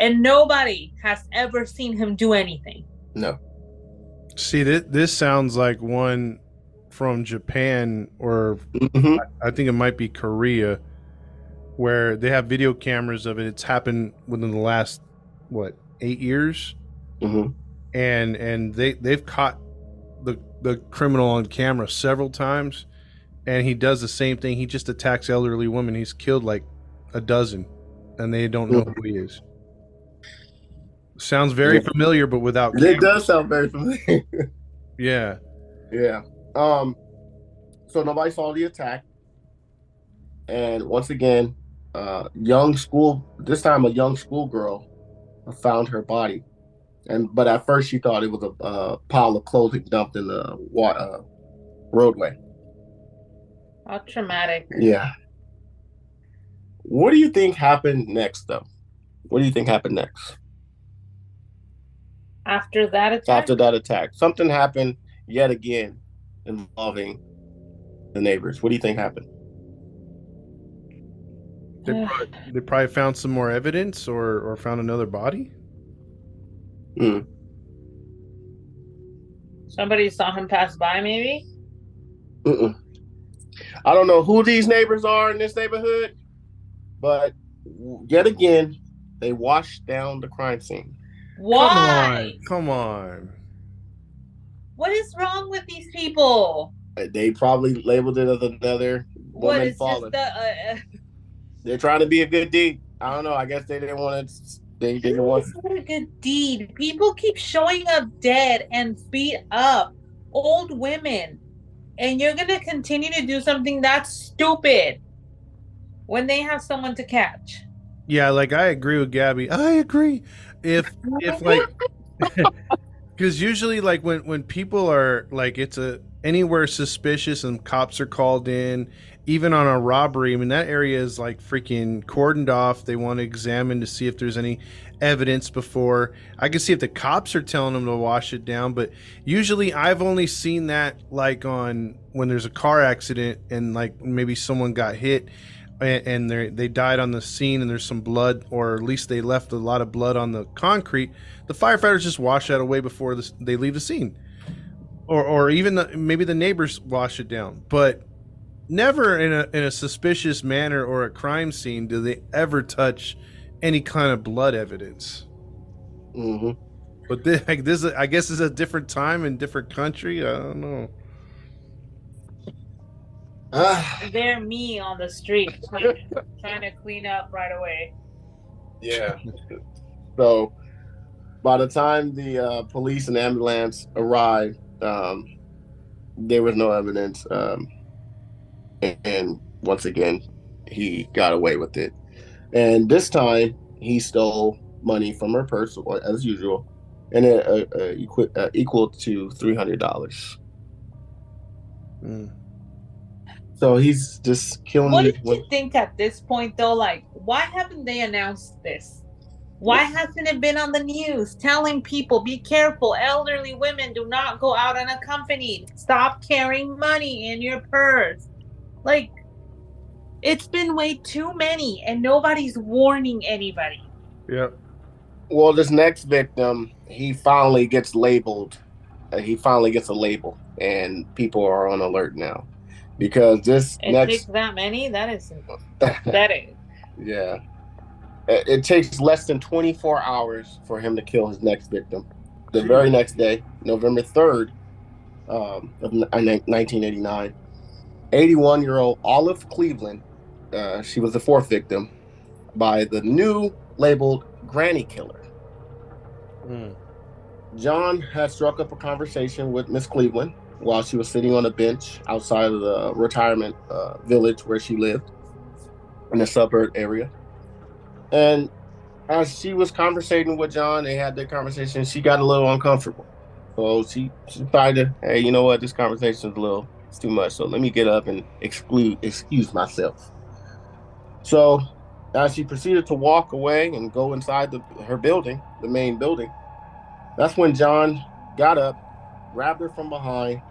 And nobody has ever seen him do anything. No. See, this, this sounds like one from Japan, or Mhm. I think it might be Korea, where they have video cameras of it. It's happened within the last what eight years, Mhm. and and they they've caught the the criminal on camera several times, and he does the same thing. He just attacks elderly women. He's killed like a dozen, and they don't know who he is. Sounds very Yeah. familiar, but without. It does sound very familiar. Yeah. yeah. Um. So nobody saw the attack, and once again, uh, young school. This time, a young schoolgirl found her body, and but at first she thought it was a, uh pile of clothing dumped in the wa- uh, roadway. How traumatic. Yeah. What do you think happened next, though? What do you think happened next After that attack, after that attack? Something happened yet again involving the neighbors. What do you think happened? They probably, they probably found some more evidence or or found another body. Mm. Somebody saw him pass by, maybe. Mm-mm. I don't know who these neighbors are in this neighborhood, but yet again, they washed down the crime scene. Why? Come on, come on. What is wrong with these people? Uh, They probably labeled it as another What woman is falling. the? Uh, uh, They're trying to be a good deed. I don't know. I guess they didn't want to. They didn't want. It's not a good deed. People keep showing up dead and beat up old women, and you're gonna continue to do something that's stupid when they have someone to catch. Yeah, like I agree with Gabby. I agree. If if like because usually like when when people are like it's a anywhere suspicious and cops are called in even on a robbery i mean that area is like freaking cordoned off they want to examine to see if there's any evidence before. I can see if the cops are telling them to wash it down but usually i've only seen that like on when there's a car accident and like maybe someone got hit and, they they died on the scene and there's some blood or at least they left a lot of blood on the concrete the firefighters just wash that away before the, they leave the scene. Or or even the, maybe the neighbors wash it down. But never in a in a suspicious manner or a crime scene do they ever touch any kind of blood evidence hmm but this, like this is- i guess is a different time and different country i don't know Ah, They're me on the street trying, trying to clean up right away. yeah. So, by the time the uh, police and ambulance arrived, um, there was no evidence, um, and, and once again, he got away with it. And this time, he stole money from her purse, as usual, and it uh, uh, equi- uh, equal to three hundred dollars. Mm. So he's just killing What it. did you think at this point, though? Like, why haven't they announced this? Why hasn't it been on the news telling people, be careful, elderly women do not go out unaccompanied, stop carrying money in your purse? Like, it's been way too many, and nobody's warning anybody. yeah Well, this next victim, he finally gets labeled. Uh, he finally gets a label, and people are on alert now because this It next, takes that many? That is that is. yeah, it, it takes less than 24 hours for him to kill his next victim. The very next day, November 3rd, um, of ni- 1989, 81-year-old Olive Cleveland, uh, she was the fourth victim by the new labeled Granny Killer. Mm. John had struck up a conversation with Miss Cleveland while she was sitting on a bench outside of the retirement uh, village where she lived in the suburb area. And as she was conversating with John, they had their conversation, she got a little uncomfortable. So she, she decided, hey, you know what, this conversation is a little, it's too much. So let me get up and exclude, excuse myself. So as she proceeded to walk away and go inside the, her building, the main building, that's when John got up, grabbed her from behind,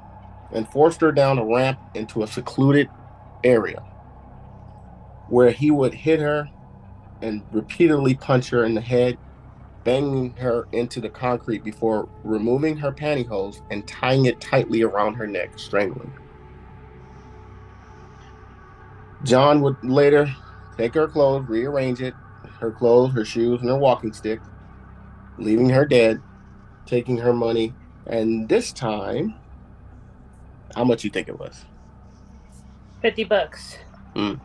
and forced her down a ramp into a secluded area where he would hit her and repeatedly punch her in the head, banging her into the concrete before removing her pantyhose and tying it tightly around her neck, strangling. her. John would later take her clothes, rearrange it, her clothes, her shoes, and her walking stick, leaving her dead, taking her money, and this time, how much you think it was? 50 bucks. Mm.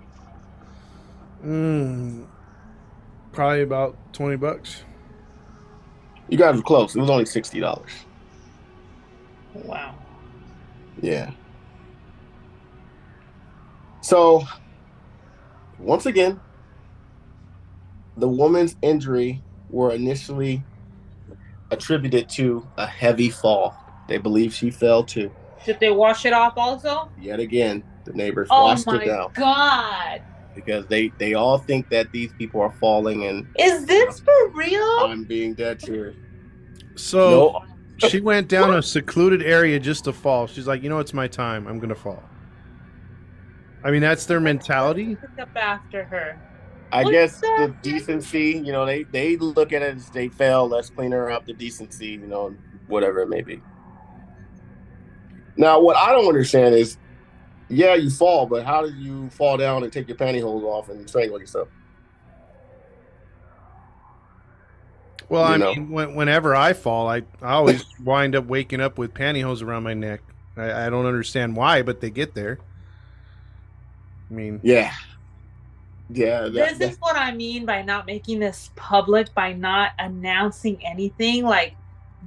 probably about 20 bucks You guys were close. It was only sixty dollars. Wow. Yeah. So, once again, the woman's injury were initially attributed to a heavy fall. They believe she fell too. Did they wash it off also? Yet again, the neighbors Oh washed it down god. because they they all think that these people are falling, and Is this for real? I'm being dead serious. so No, she went down a secluded area just to fall she's like you know it's my time i'm gonna fall I mean, that's their mentality. Pick up after her. I What guess the- the decency, you know, they they look at it as they fail. Let's clean her up. The decency, you know, whatever it may be. Now, what I don't understand is, yeah, you fall, but how did you fall down and take your pantyhose off and strangle yourself? Well, You I know. mean, when, whenever I fall, I, I always wind up waking up with pantyhose around my neck. I, I don't understand why, but they get there. I mean, Yeah, yeah. That, this that- is what I mean by not making this public, by not announcing anything. Like,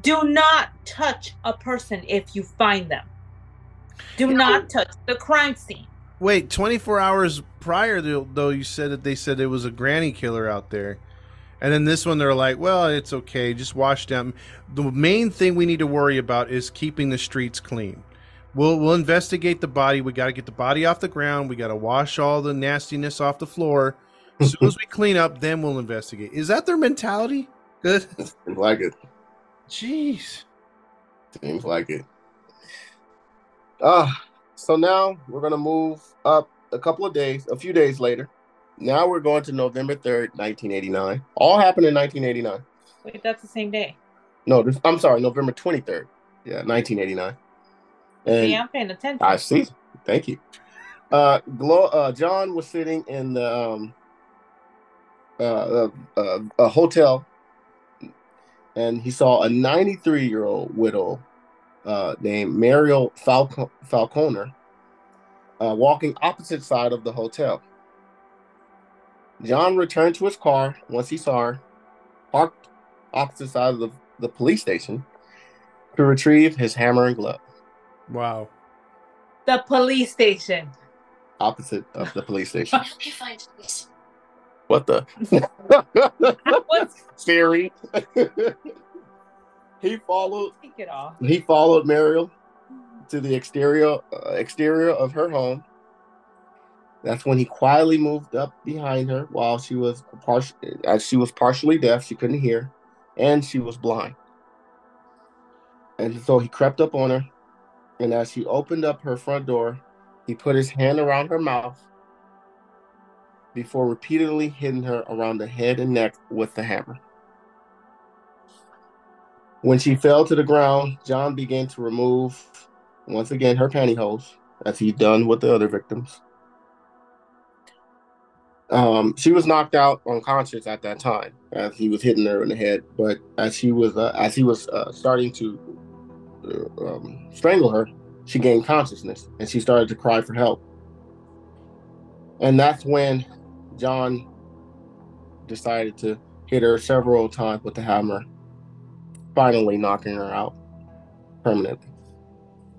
do not touch a person if you find them. Do not touch the crime scene. wait, 24 hours prior, though, though, you said that they said it was a granny killer out there. And then this one, they're like, well, it's okay. Just wash down. The main thing we need to worry about is keeping the streets clean. We'll, we'll investigate the body. We got to get the body off the ground. We got to wash all the nastiness off the floor. As soon as we clean up, then we'll investigate. Is that their mentality? Good. seems like it. Jeez. Seems like it. Ah, so now we're gonna move up a couple of days, a few days later. Now we're going to November third, nineteen eighty nine. All happened in nineteen eighty nine. Wait, that's the same day. No, this, I'm sorry, November twenty third. Yeah, nineteen eighty nine. And See, I'm paying attention. I see. Thank you. Uh, Glo- uh, John was sitting in the um, uh, uh, uh, a hotel, and he saw a 93 year old widow uh, named Mariel Falco- Falconer uh, walking opposite side of the hotel. John returned to his car once he saw her, parked opposite side of the, the police station to retrieve his hammer and glove. Wow. the police station. opposite of the police station. Okay, fine. Yes. What the? What's Siri. he followed. take it off? He followed Mariel to the exterior uh, exterior of her home. That's when he quietly moved up behind her while she was partial as she was partially deaf, she couldn't hear, and she was blind. And so he crept up on her, and as she opened up her front door, he put his hand around her mouth before repeatedly hitting her around the head and neck with the hammer. When she fell to the ground, John began to remove once again her pantyhose, as he'd done with the other victims. Um, she was knocked out unconscious at that time as he was hitting her in the head. But as she was uh, as he was uh, starting to um, strangle her, she gained consciousness and she started to cry for help. And that's when John decided to hit her several times with the hammer, finally knocking her out permanently.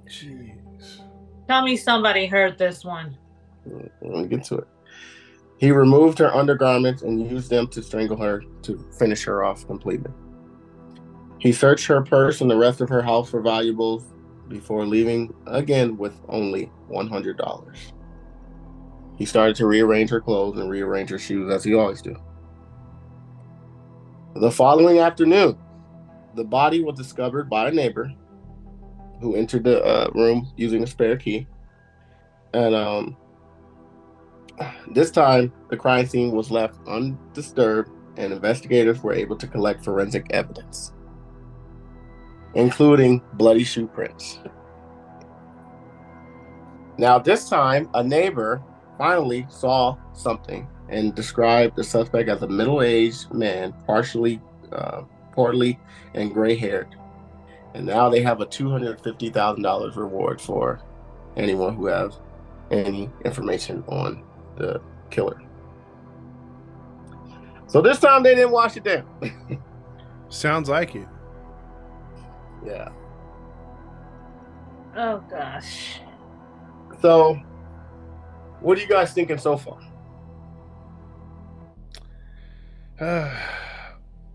Jeez. Tell me somebody heard this one. Let me get to it. He removed her undergarments and used them to strangle her to finish her off completely. He searched her purse and the rest of her house for valuables before leaving again with only $100. He started to rearrange her clothes and rearrange her shoes as he always do. The following afternoon, the body was discovered by a neighbor who entered the uh, room using a spare key. And um, this time, the crime scene was left undisturbed, and investigators were able to collect forensic evidence, including bloody shoe prints. Now, this time, a neighbor finally saw something and described the suspect as a middle aged man, partially uh, portly and gray haired. And now they have a $250,000 reward for anyone who has any information on the killer. So this time they didn't wash it down. Sounds like it. Yeah. Oh gosh. So what are you guys thinking so far?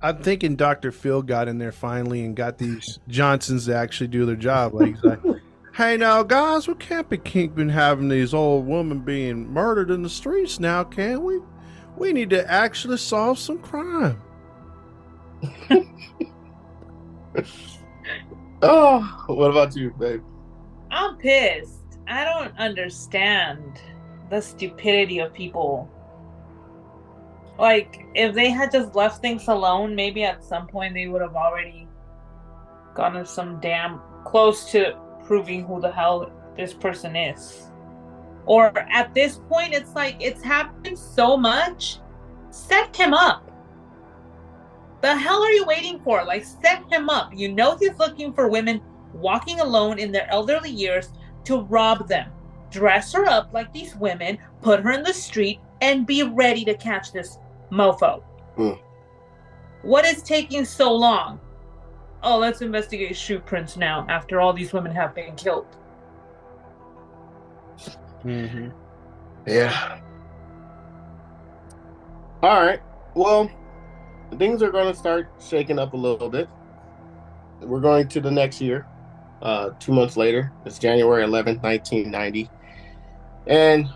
I'm thinking Dr. Phil got in there finally and got these Johnsons to actually do their job. Like, like, hey, now, guys, we can't be keeping having these old women being murdered in the streets now, can we? We need to actually solve some crime. Oh, what about you, babe? I'm pissed. I don't understand. the stupidity of people. Like, if they had just left things alone, maybe at some point they would have already gotten some damn close to proving who the hell this person is. Or at this point, it's like it's happened so much. Set him up. The hell are you waiting for? Like, set him up. You know he's looking for women walking alone in their elderly years to rob them. Dress her up like these women, put her in the street, and be ready to catch this mofo. Mm. What is taking so long? Oh, let's investigate shoe prints now after all these women have been killed. Mm-hmm. Yeah. All right. Well, things are going to start shaking up a little bit. We're going to the next year. Uh, two months later, it's January 11th, 1990. And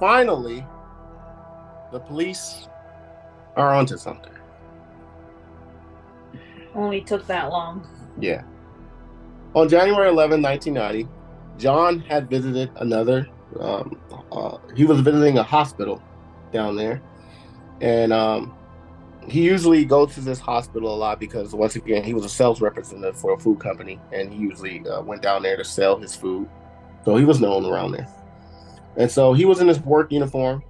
finally, the police are onto something. Only took that long. Yeah. On January 11, 1990, John had visited another, um, uh, he was visiting a hospital down there. And um, he usually goes to this hospital a lot because, once again, he was a sales representative for a food company and he usually uh, went down there to sell his food. So he was known around there. And so he was in his work uniform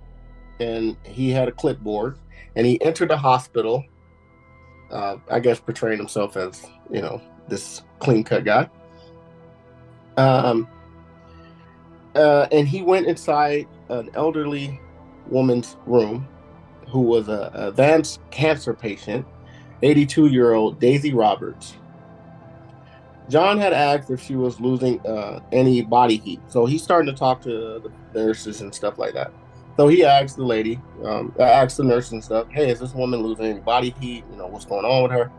and he had a clipboard and he entered the hospital, uh, I guess portraying himself as, you know, this clean cut guy. Um, uh, and he went inside an elderly woman's room who was a advanced cancer patient, 82 year old Daisy Roberts. John had asked if she was losing uh, any body heat. So he's starting to talk to the nurses and stuff like that. So he asked the lady, um, uh, asked the nurse and stuff, hey, is this woman losing any body heat? You know, what's going on with her?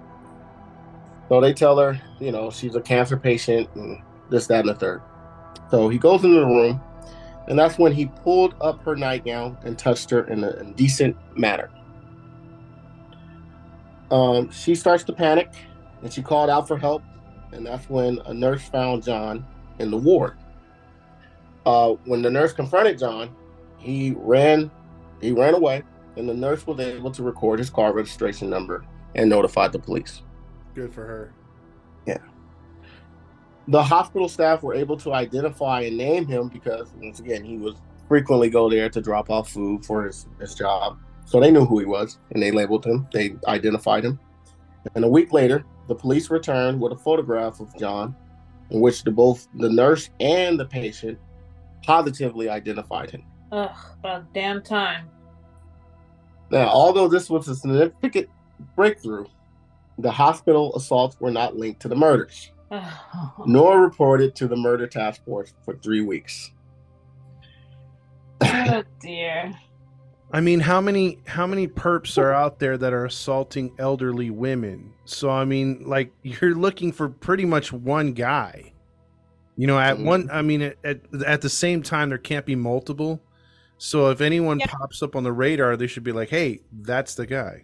So they tell her, you know, she's a cancer patient and this, that, and the third. So he goes into the room, and that's when he pulled up her nightgown and touched her in a indecent manner. Um, she starts to panic, and she called out for help, and that's when a nurse found John in the ward. Uh, when the nurse confronted John, he ran, he ran away, and the nurse was able to record his car registration number and notified the police. Good for her. The hospital staff were able to identify and name him because once again he was frequently go there to drop off food for his, his job. So they knew who he was and they labeled him. They identified him. And a week later the police returned with a photograph of john in which the both the nurse and the patient positively identified him. Ugh, about damn time. now although this was a significant breakthrough the hospital assaults were not linked to the murders nor reported to the murder task force for three weeks oh dear. I mean, how many how many perps are out there that are assaulting elderly women? So I mean, like you're looking for pretty much one guy. You know, at Mhm. one I mean at, at at the same time there can't be multiple. So if anyone Yeah. pops up on the radar, they should be like, "Hey, that's the guy."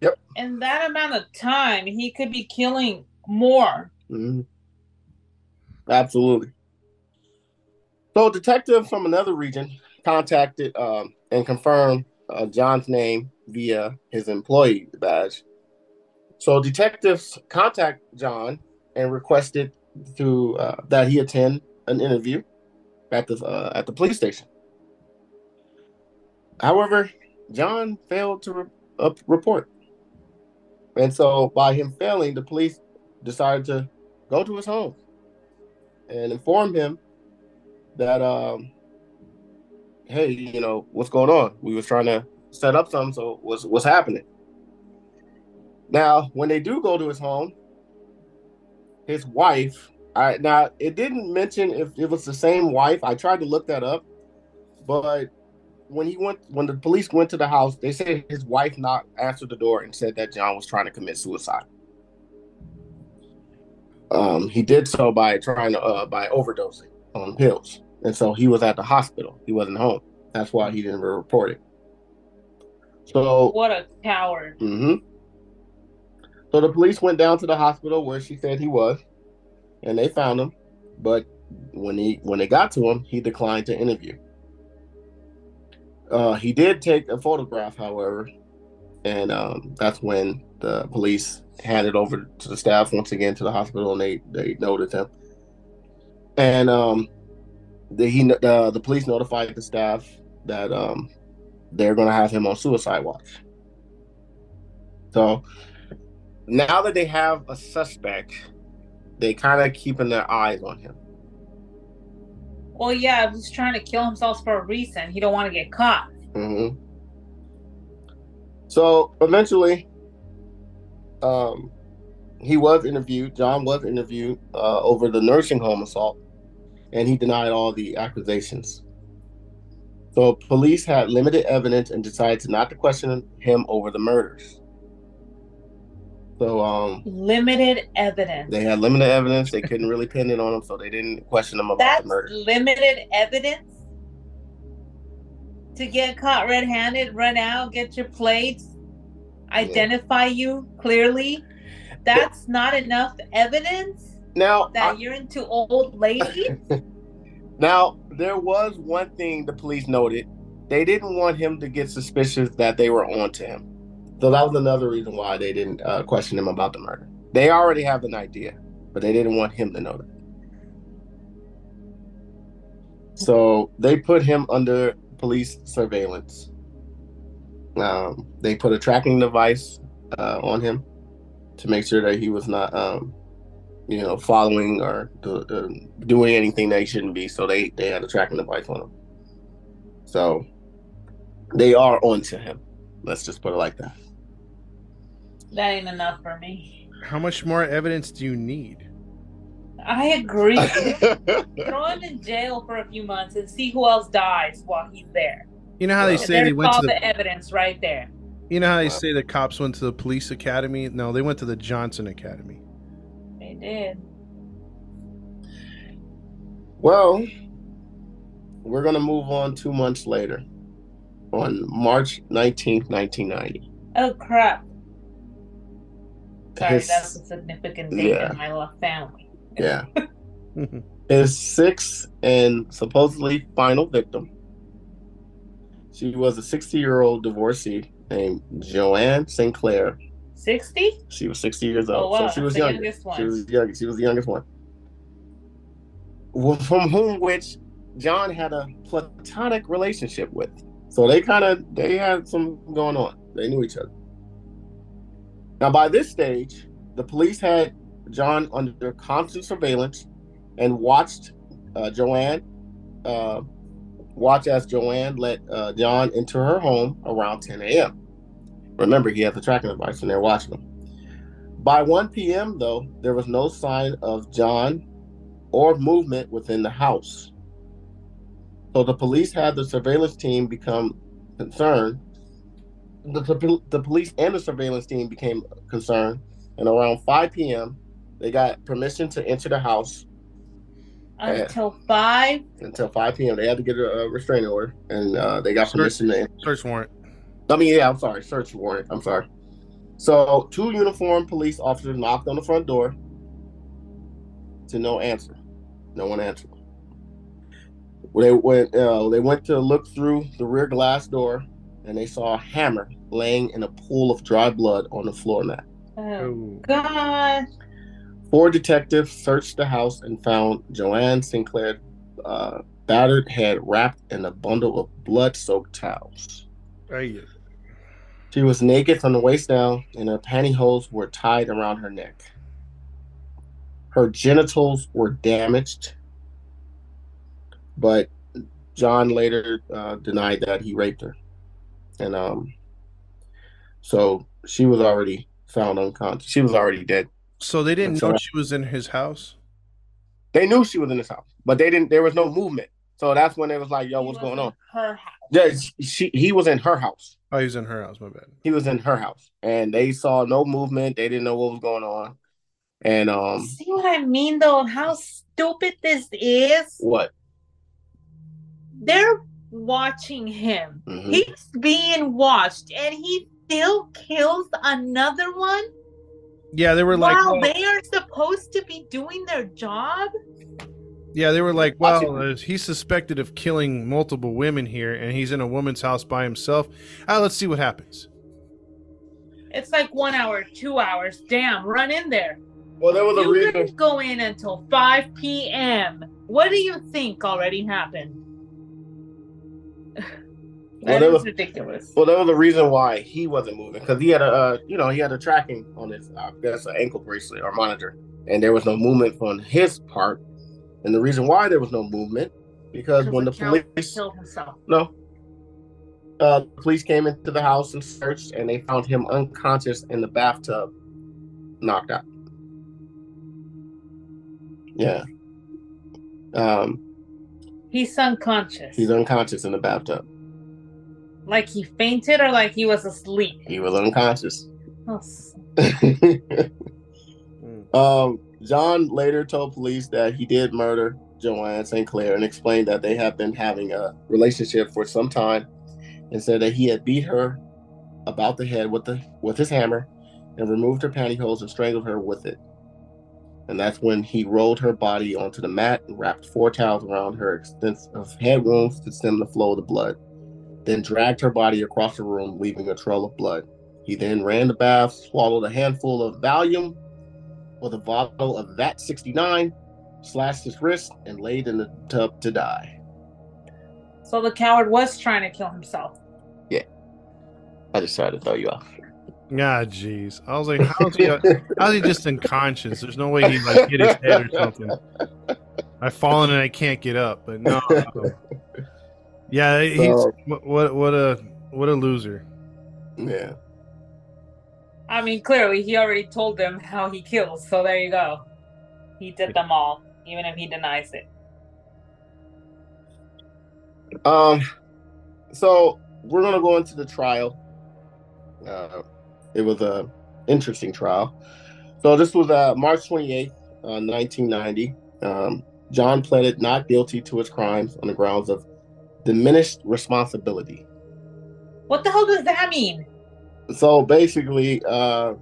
Yep. In that amount of time, he could be killing more. Mhm. Absolutely. So, a detective from another region contacted um, and confirmed uh, John's name via his employee badge. So, detectives contact John and requested to uh, that he attend an interview at the uh, at the police station. However, John failed to re- uh, report, and so by him failing, the police decided to go to his home and inform him that um hey you know what's going on? We was trying to set up something so what's what's happening? Now when they do go to his home his wife i now it didn't mention if it was the same wife. I tried to look that up but when he went when the police went to the house they said his wife not answered the door and said that john was trying to commit suicide um, he did so by trying to uh, by overdosing on pills, and so he was at the hospital. He wasn't home. That's why he didn't report it. So, What a coward. Mm-hmm. so the police went down to the hospital where she said he was, and they found him. But when he when they got to him, he declined to interview. Uh, he did take a photograph, however, and um, that's when the police handed over to the staff once again to the hospital, and they they noted him. And um, the he uh, the police notified the staff that um, they're going to have him on suicide watch. So now that they have a suspect, they kind of keeping their eyes on him. Well, yeah, he's trying to kill himself for a reason. He don't want to get caught. hmm So eventually, um, he was interviewed. John was interviewed uh, over the nursing home assault, and he denied all the accusations. So police had limited evidence and decided to not to question him over the murders. So um, Limited evidence. they had limited evidence. They couldn't really pin it on him, so they didn't question him about That's the murder. limited evidence to get caught red-handed, run out, get your plates, identify you clearly. That's not enough evidence Now, that I- you're into old ladies. Now, there was one thing the police noted. They didn't want him to get suspicious that they were on to him. So that was another reason why they didn't uh, question him about the murder. They already have an idea, but they didn't want him to know that. So they put him under police surveillance. Um, they put a tracking device uh, on him to make sure that he was not um, you know, following or do, uh, doing anything that he shouldn't be. So they they had a tracking device on him. So they are onto him. Let's just put it like that. that ain't enough for me. How much more evidence do you need? I agree. Throw him in jail for a few months and see who else dies while he's there. You know how they And say they went all to the the evidence right there. You know how they say the cops went to the police academy? No, they went to the Johnson Academy. They did. well, we're gonna move on two months later, on March nineteenth, nineteen ninety. Oh crap! Sorry, His- that's a significant date Yeah. in my love family. Yeah, his sixth and supposedly final victim. She was a sixty-year-old divorcee named Joanne Sinclair. Sixty? She was sixty years Oh old, wow, so she was the young. youngest She one. was young. She was the youngest one. Well, From whom which John had a platonic relationship with. So they kind of they had some going on. They knew each other. Now by this stage, the police had John under constant surveillance and watched uh, Joanne uh, watch as Joanne let uh, John into her home around 10 a.m. Remember, he had the tracking device and they're watching him. By 1 p.m., though, there was no sign of John or movement within the house. So the police had the surveillance team become concerned. The, the, the police and the surveillance team became concerned, and around 5 p.m., they got permission to enter the house Until five. until 5 p.m. They had to get a, a restraining order, and uh, they got Search- permission to Search warrant. I mean, yeah, I'm sorry, search warrant. I'm sorry. So, two uniformed police officers knocked on the front door to no answer. No one answered. When they went, uh, they went to look through the rear glass door, and they saw a hammer laying in a pool of dry blood on the floor mat. Oh Oh. God! Four detectives searched the house and found Joanne Sinclair uh, battered head wrapped in a bundle of blood-soaked towels. Ay, She was naked from the waist down, and her pantyhose were tied around her neck. Her genitals were damaged, but John later uh, denied that he raped her, and um, so she was already found unconscious. She was already dead. So they didn't That's know she was in his house. They knew she was in his house, but they didn't. There was no movement, so that's when it was like, "Yo, what's going on?" Her house. Yeah, she. He was in her house. Oh, he was in her house. My bad. he was in her house and they saw no movement they didn't know what was going on and um See what I mean, though? How stupid this is. what They're watching him. Mhm. He's being watched, and he still kills another one Yeah, they were like, while well, they are supposed to be doing their job. Yeah, they were like, well, uh, he's suspected of killing multiple women here, and he's in a woman's house by himself. Ah, let's see what happens. It's like one hour, two hours. Damn, run in there. Well, there was a You reason. didn't go in until 5 p.m. What do you think already happened? Well, that was- ridiculous. Was a reason why he wasn't moving because he had a, uh, you know, he had a tracking on his, I guess, an ankle bracelet or monitor, and there was no movement on his part. And the reason why there was no movement because when the police, killed himself. no, uh, the police came into the house and searched, and they found him unconscious in the bathtub, knocked out. Yeah. Um, He's unconscious. he's unconscious in the bathtub. Like he fainted or like he was asleep. He was unconscious. Oh, um, John later told police that he did murder Joanne Sinclair and explained that they have been having a relationship for some time and said that he had beat her about the head with the with his hammer and removed her pantyhose and strangled her with it. And that's when he rolled her body onto the mat and wrapped four towels around her extensive head wounds to stem the flow of the blood. Then dragged her body across the room, leaving a trail of blood. He then ran the bath, swallowed a handful of Valium with a bottle of VAT 69, slashed his wrist, and laid in the tub to die. so the coward was trying to kill himself. Yeah. I just tried to throw you off. Ah, jeez. I was like, how's he, how's he just unconscious? There's no way he like hit his head or something. I've fallen and I can't get up, but no. Yeah, he's So- what what what a what a loser. Yeah. I mean, clearly he already told them how he kills, so there you go. He did them all, even if he denies it. Um, so we're gonna go into the trial. Uh, it was a interesting trial. So this was uh, March twenty eighth, uh, nineteen ninety. Um, John pleaded not guilty to his crimes on the grounds of diminished responsibility. What the hell does that mean? So basically, uh,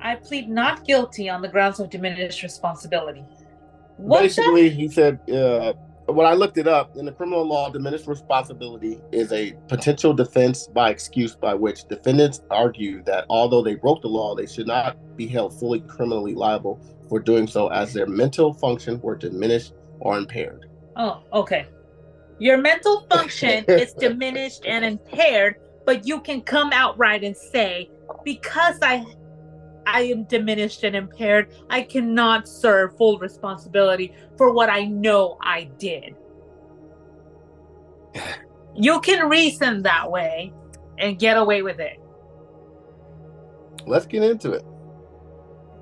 I plead not guilty on the grounds of diminished responsibility. What the? basically he said uh, when i looked it up in the criminal law diminished responsibility is a potential defense by excuse by which defendants argue that although they broke the law they should not be held fully criminally liable for doing so as their mental function were diminished or impaired Oh, okay. Your mental function is diminished and impaired, but you can come outright and say, because I I am diminished and impaired, I cannot serve full responsibility for what I know I did. You can reason that way and get away with it. let's get into it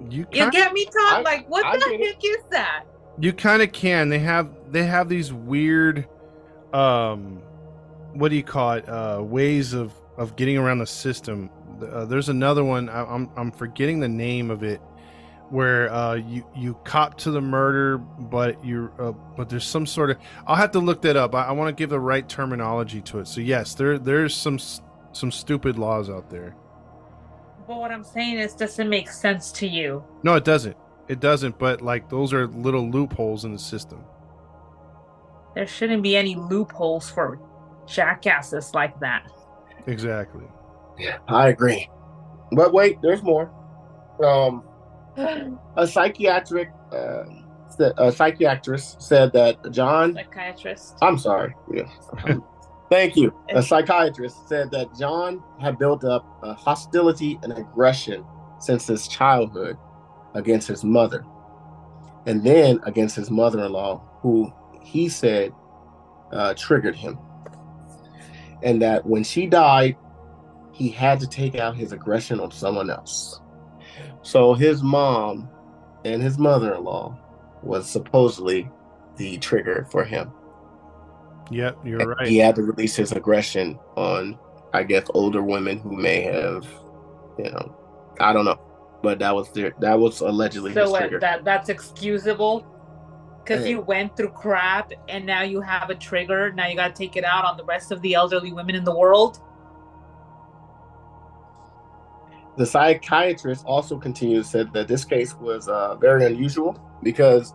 You You kind get me, Tom? Like, what I the heck is that? you kind of can. They have they have these weird, um, what do you call it? Uh, ways of of getting around the system. Uh, there's another one. I, I'm I'm forgetting the name of it, where uh, you you cop to the murder, but you're uh, but there's some sort of. I'll have to look that up. I, I want to give the right terminology to it. So yes, there there's some some stupid laws out there. But what I'm saying is, does it make sense to you? No, it doesn't. It doesn't. But like those are little loopholes in the system. There shouldn't be any loopholes for jackasses like that. Exactly. yeah i agree but wait there's more um a psychiatric uh, a psychiatrist said that john Psychiatrist. I'm sorry. Yeah. Thank you. A psychiatrist said that John had built up a hostility and aggression since his childhood against his mother, and then against his mother in law, who he said uh, triggered him. And that when she died, he had to take out his aggression on someone else. So his mom and his mother in law was supposedly the trigger for him. Yep, you're right. He had to release his aggression on, I guess, older women who may have, you know, I don't know, but that was their that was allegedly So his what, trigger. that that's excusable because Hey. you went through crap and now you have a trigger. Now you got to take it out on the rest of the elderly women in the world. The psychiatrist also continued said that this case was uh, very unusual because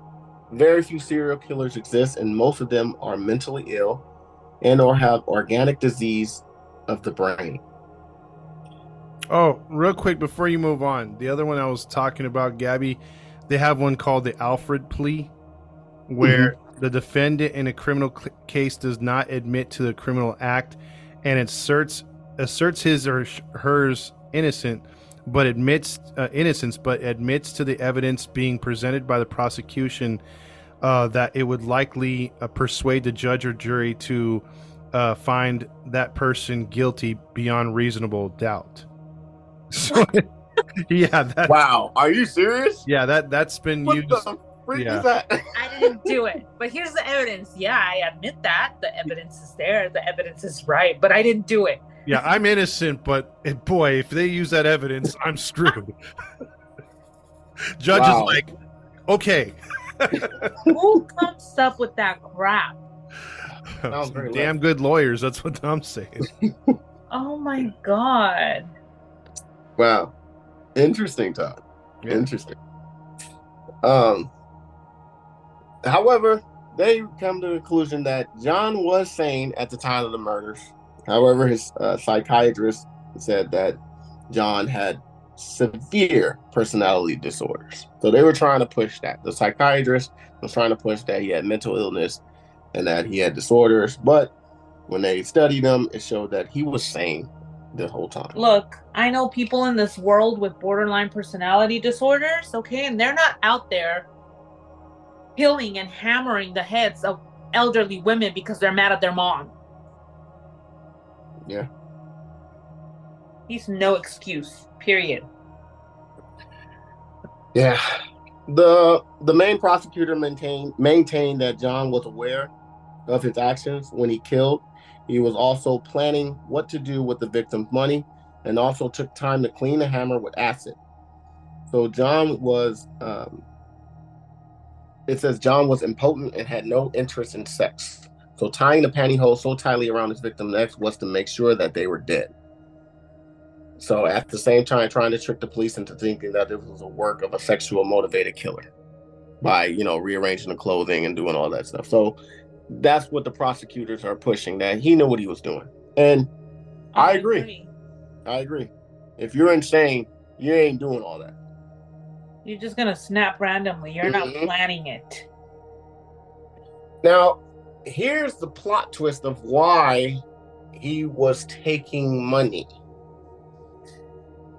very few serial killers exist, and most of them are mentally ill and or have organic disease of the brain. Oh, real quick before you move on, the other one I was talking about, Gabby, they have one called the Alford plea, where the defendant in a criminal cl- case does not admit to the criminal act and asserts asserts his or hers innocent, but admits uh, innocence, but admits to the evidence being presented by the prosecution uh, that it would likely uh, persuade the judge or jury to uh, find that person guilty beyond reasonable doubt. So, yeah, that, Wow, are you serious? yeah, that that's been What used. the freak yeah. is that? I didn't do it. But here's the evidence. Yeah, I admit that. The evidence is there. The evidence is right. But I didn't do it. Yeah, I'm innocent, but eh, boy, if they use that evidence, I'm screwed. Judge Wow. is like, okay, Who comes up with that crap? Sounds very damn good lawyers. That's what I'm saying. Oh my god. Wow, interesting talk. Yeah. Interesting. Um. However, they come to the conclusion that John was sane at the time of the murders. However, his uh, psychiatrist said that John had severe personality disorders. So they were trying to push that. The psychiatrist was trying to push that he had mental illness and that he had disorders. But when they studied him, it showed that he was sane the whole time. Look, I know people in this world with borderline personality disorders, okay? And they're not out there killing and hammering the heads of elderly women because they're mad at their mom. Yeah. He's no excuse. Period. Yeah. The the main prosecutor maintained maintained that John was aware of his actions when he killed. He was also planning what to do with the victim's money and also took time to clean the hammer with acid. So John was um it says John was impotent and had no interest in sex. So tying the pantyhose so tightly around his victim's neck was to make sure that they were dead. So at the same time, trying to trick the police into thinking that this was a work of a sexual motivated killer by, you know, rearranging the clothing and doing all that stuff. So that's what the prosecutors are pushing. That he knew what he was doing, and I agree. I agree. If you're insane, you ain't doing all that. You're just gonna snap randomly. You're not Mhm. planning it. Now, here's the plot twist of why he was taking money.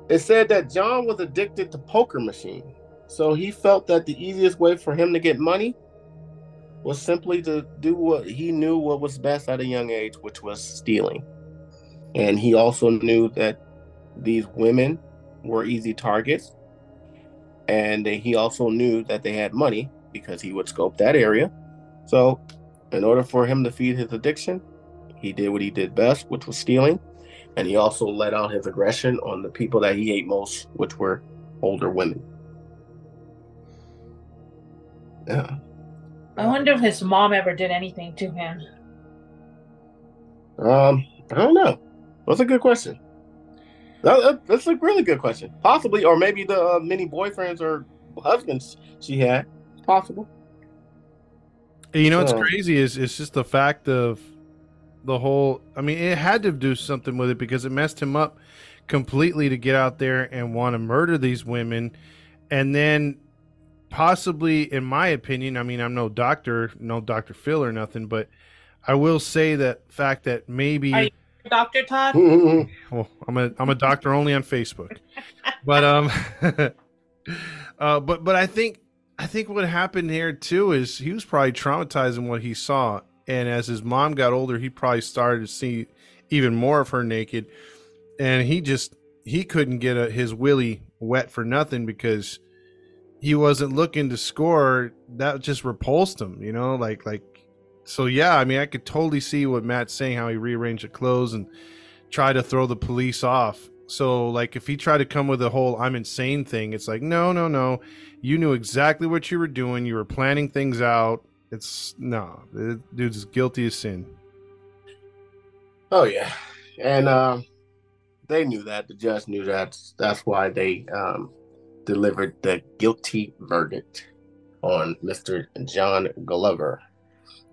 It said that John was addicted to poker machine. So he felt that the easiest way for him to get money was simply to do what he knew what was best at a young age, which was stealing. And he also knew that these women were easy targets. And he also knew that they had money because he would scope that area. So, in order for him to feed his addiction, he did what he did best, which was stealing. And he also let out his aggression on the people that he hate most, which were older women. Yeah. I wonder if his mom ever did anything to him. Um, I don't know. That's a good question. That, that- that's a really good question. Possibly, or maybe the uh, many boyfriends or husbands she had. Possible. You know what's So- crazy is it's just the fact of the whole. I mean, it had to do something with it because it messed him up completely to get out there and want to murder these women, and then possibly, in my opinion, I mean, I'm no doctor, no Doctor Phil or nothing, but I will say that fact that maybe. Are you- Dr. Todd? well, I'm a I'm a doctor only on Facebook, but um, uh, but but I think I think what happened here too is he was probably traumatized in what he saw, and as his mom got older, he probably started to see even more of her naked, and he just he couldn't get a, his willy wet for nothing because he wasn't looking to score. That just repulsed him, you know, like like so yeah, I mean, I could totally see what Matt's saying, how he rearranged the clothes and try to throw the police off. So, like, if he tried to come with a whole "I'm insane" thing, it's like, no, no, no. You knew exactly what you were doing. You were planning things out. It's no, the dude's guilty as sin. Oh yeah, and um, they knew that. The judge knew that. That's why they um, delivered the guilty verdict. on Mr. John Glover,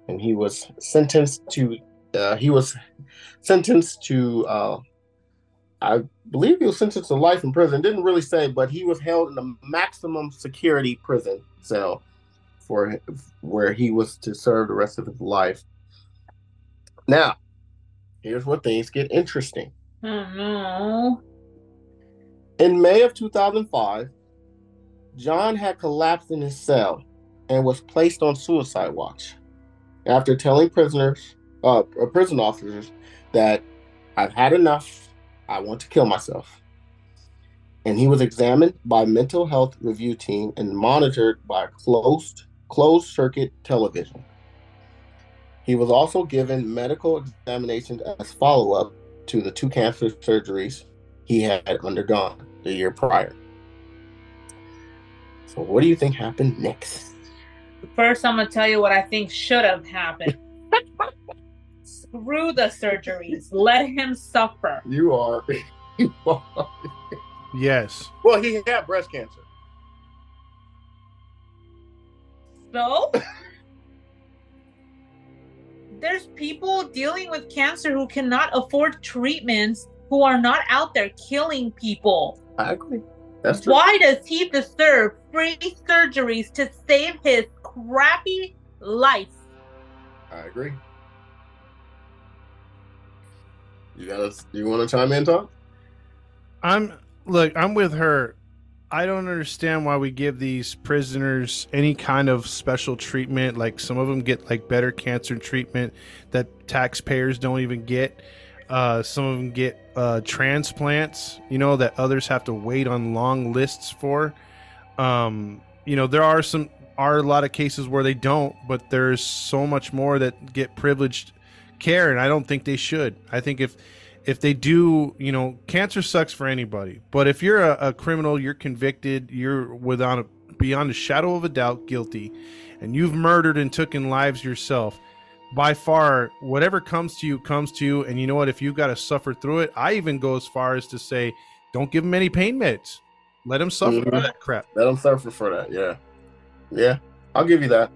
and he was sentenced to. Uh, he was sentenced to. Uh, I believe he was sentenced to life in prison. Didn't really say, but he was held in a maximum security prison cell for where he was to serve the rest of his life. Now, here's where things get interesting. Oh no. In May of 2005, John had collapsed in his cell and was placed on suicide watch after telling prisoners, uh, prison officers, that I've had enough. I want to kill myself. And he was examined by mental health review team and monitored by closed closed circuit television. He was also given medical examinations as follow up to the two cancer surgeries he had undergone the year prior. So, what do you think happened next? First, I'm gonna tell you what I think should have happened. Screw the surgeries. Let him suffer. You are. You are. Yes. Well, he had breast cancer. So there's people dealing with cancer who cannot afford treatments who are not out there killing people. I agree. That's true. Why does he deserve free surgeries to save his crappy life? I agree. You guys, you want to chime in, Tom? I'm look, I'm with her. I don't understand why we give these prisoners any kind of special treatment. Like some of them get like better cancer treatment that taxpayers don't even get. Uh, some of them get uh, transplants, you know, that others have to wait on long lists for. Um, you know, there are some are a lot of cases where they don't, but there's so much more that get privileged care, and I don't think they should. I think if if they do, you know, cancer sucks for anybody. But if you're a, a criminal, you're convicted, you're without a, beyond a shadow of a doubt guilty, and you've murdered and taken lives yourself. By far, whatever comes to you comes to you, and you know what? If you've got to suffer through it, I even go as far as to say, don't give them any pain meds. Let them suffer Mhm. for that crap. Let them suffer for that. Yeah, yeah. I'll give you that.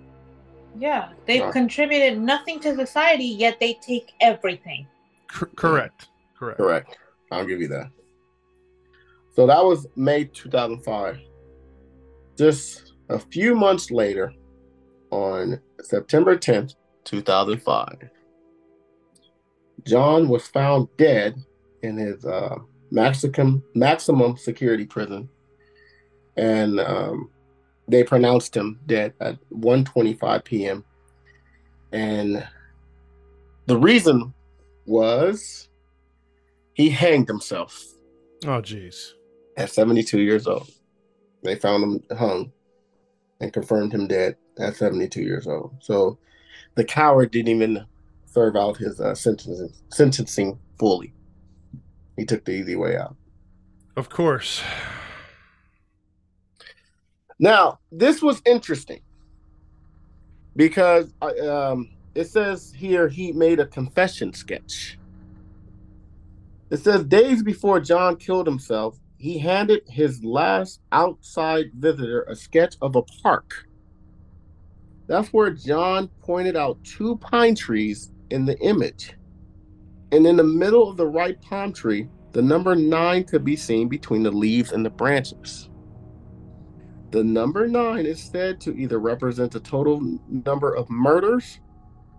Yeah, they've Wow. contributed nothing to society, yet they take everything. C- correct. Correct. Correct. I'll give you that. So that was May 2005. Just a few months later, on September 10th, 2005, John was found dead in his uh, maximum maximum security prison, and um, they pronounced him dead at 1:25 p.m. And the reason was he hanged himself Oh, jeez. at 72 years old. They found him hung and confirmed him dead at 72 years old. So the coward didn't even serve out his uh, sentencing, sentencing fully. He took the easy way out. Of course. Now, this was interesting because um, it says here he made a confession sketch. It says days before John killed himself, he handed his last outside visitor a sketch of a park. That's where John pointed out two pine trees in the image. And in the middle of the right palm tree, the number nine could be seen between the leaves and the branches. The number nine is said to either represent the total number of murders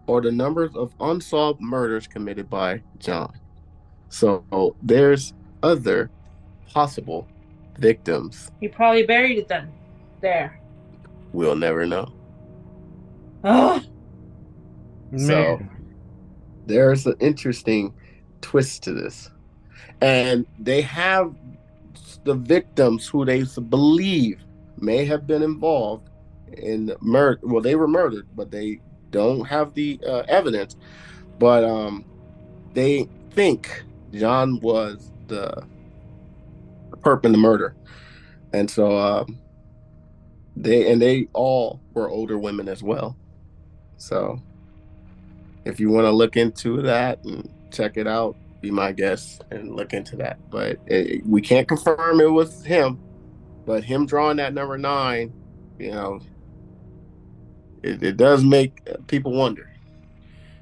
or the numbers of unsolved murders committed by John. So there's other possible victims. He probably buried them there. We'll never know. Oh, So there's an interesting twist to this. And they have the victims who they believe may have been involved in murder. Well, they were murdered, but they don't have the uh, evidence. But um, they think John was the perp in the murder, and so um, they and they all were older women as well. So if you want to look into that and check it out, be my guest and look into that. But it, we can't confirm it was him, but him drawing that number nine, you know, it, it does make people wonder.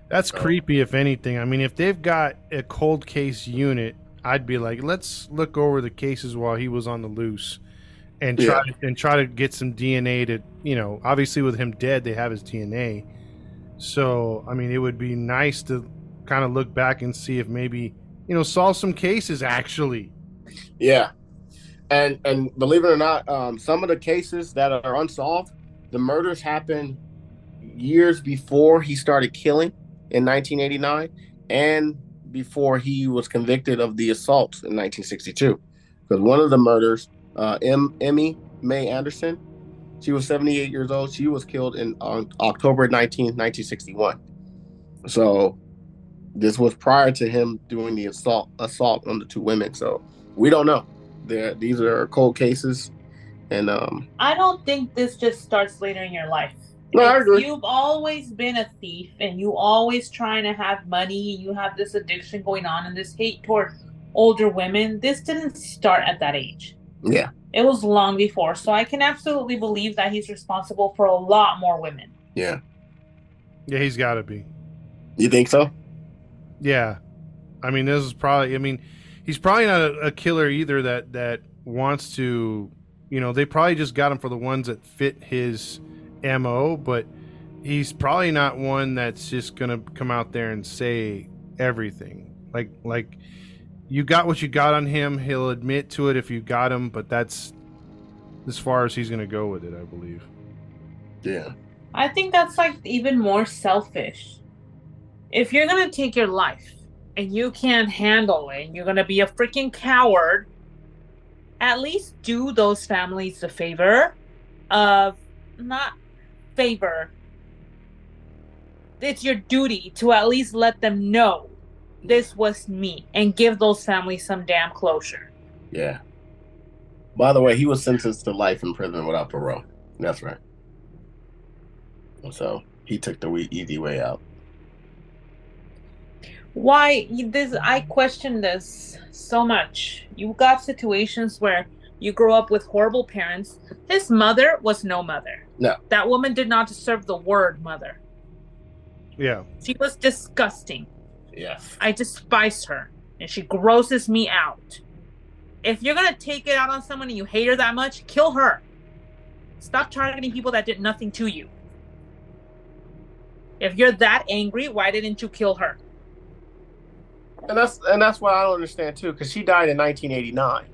That's So- creepy, if anything. I mean, if they've got a cold case unit, I'd be like, let's look over the cases while he was on the loose, and try and try to get some DNA to, you know, obviously with him dead, they have his DNA. So, I mean, it would be nice to kind of look back and see if maybe, you know, solve some cases actually. Yeah, and and believe it or not, um, some of the cases that are unsolved, the murders happened years before he started killing in 1989, and before he was convicted of the assaults in 1962. Because one of the murders, uh, M. Emmy May Anderson, she was 78 years old. She was killed in on October 19, 1961. So this was prior to him doing the assault assault on the two women. So we don't know. They're, these are cold cases, and um, I don't think this just starts later in your life. No, I agree. You've always been a thief and you always trying to have money. You have this addiction going on and this hate toward older women. This didn't start at that age. yeah, It was long before. So I can absolutely believe that he's responsible for a lot more women. yeah. Yeah, he's got to be. You think so? Yeah, I mean, this is probably. I mean, he's probably not a, a killer either. That that wants to, you know, they probably just got him for the ones that fit his mo. But he's probably not one that's just gonna come out there and say everything. Like like you got what you got on him. He'll admit to it if you got him, but that's as far as he's gonna go with it, I believe. Yeah, I think that's like even more selfish. If you're gonna take your life and you can't handle it, and you're gonna be a freaking coward, at least do those families the favor of not favor. It's your duty to at least let them know this was me and give those families some damn closure. yeah. By the way, he was sentenced to life in prison without parole. That's right. So he took the easy way out. Why this i question this so much. You got situations where you grow up with horrible parents. His mother was no mother. No. that woman did not deserve the word mother. Yeah, she was disgusting. Yeah, i despise her and she grosses me out. If you're gonna take it out on someone and you hate her that much kill her. Stop targeting people that did nothing to you. If you're that angry why didn't you kill her and that's and that's what I don't understand too, because she died in 1989,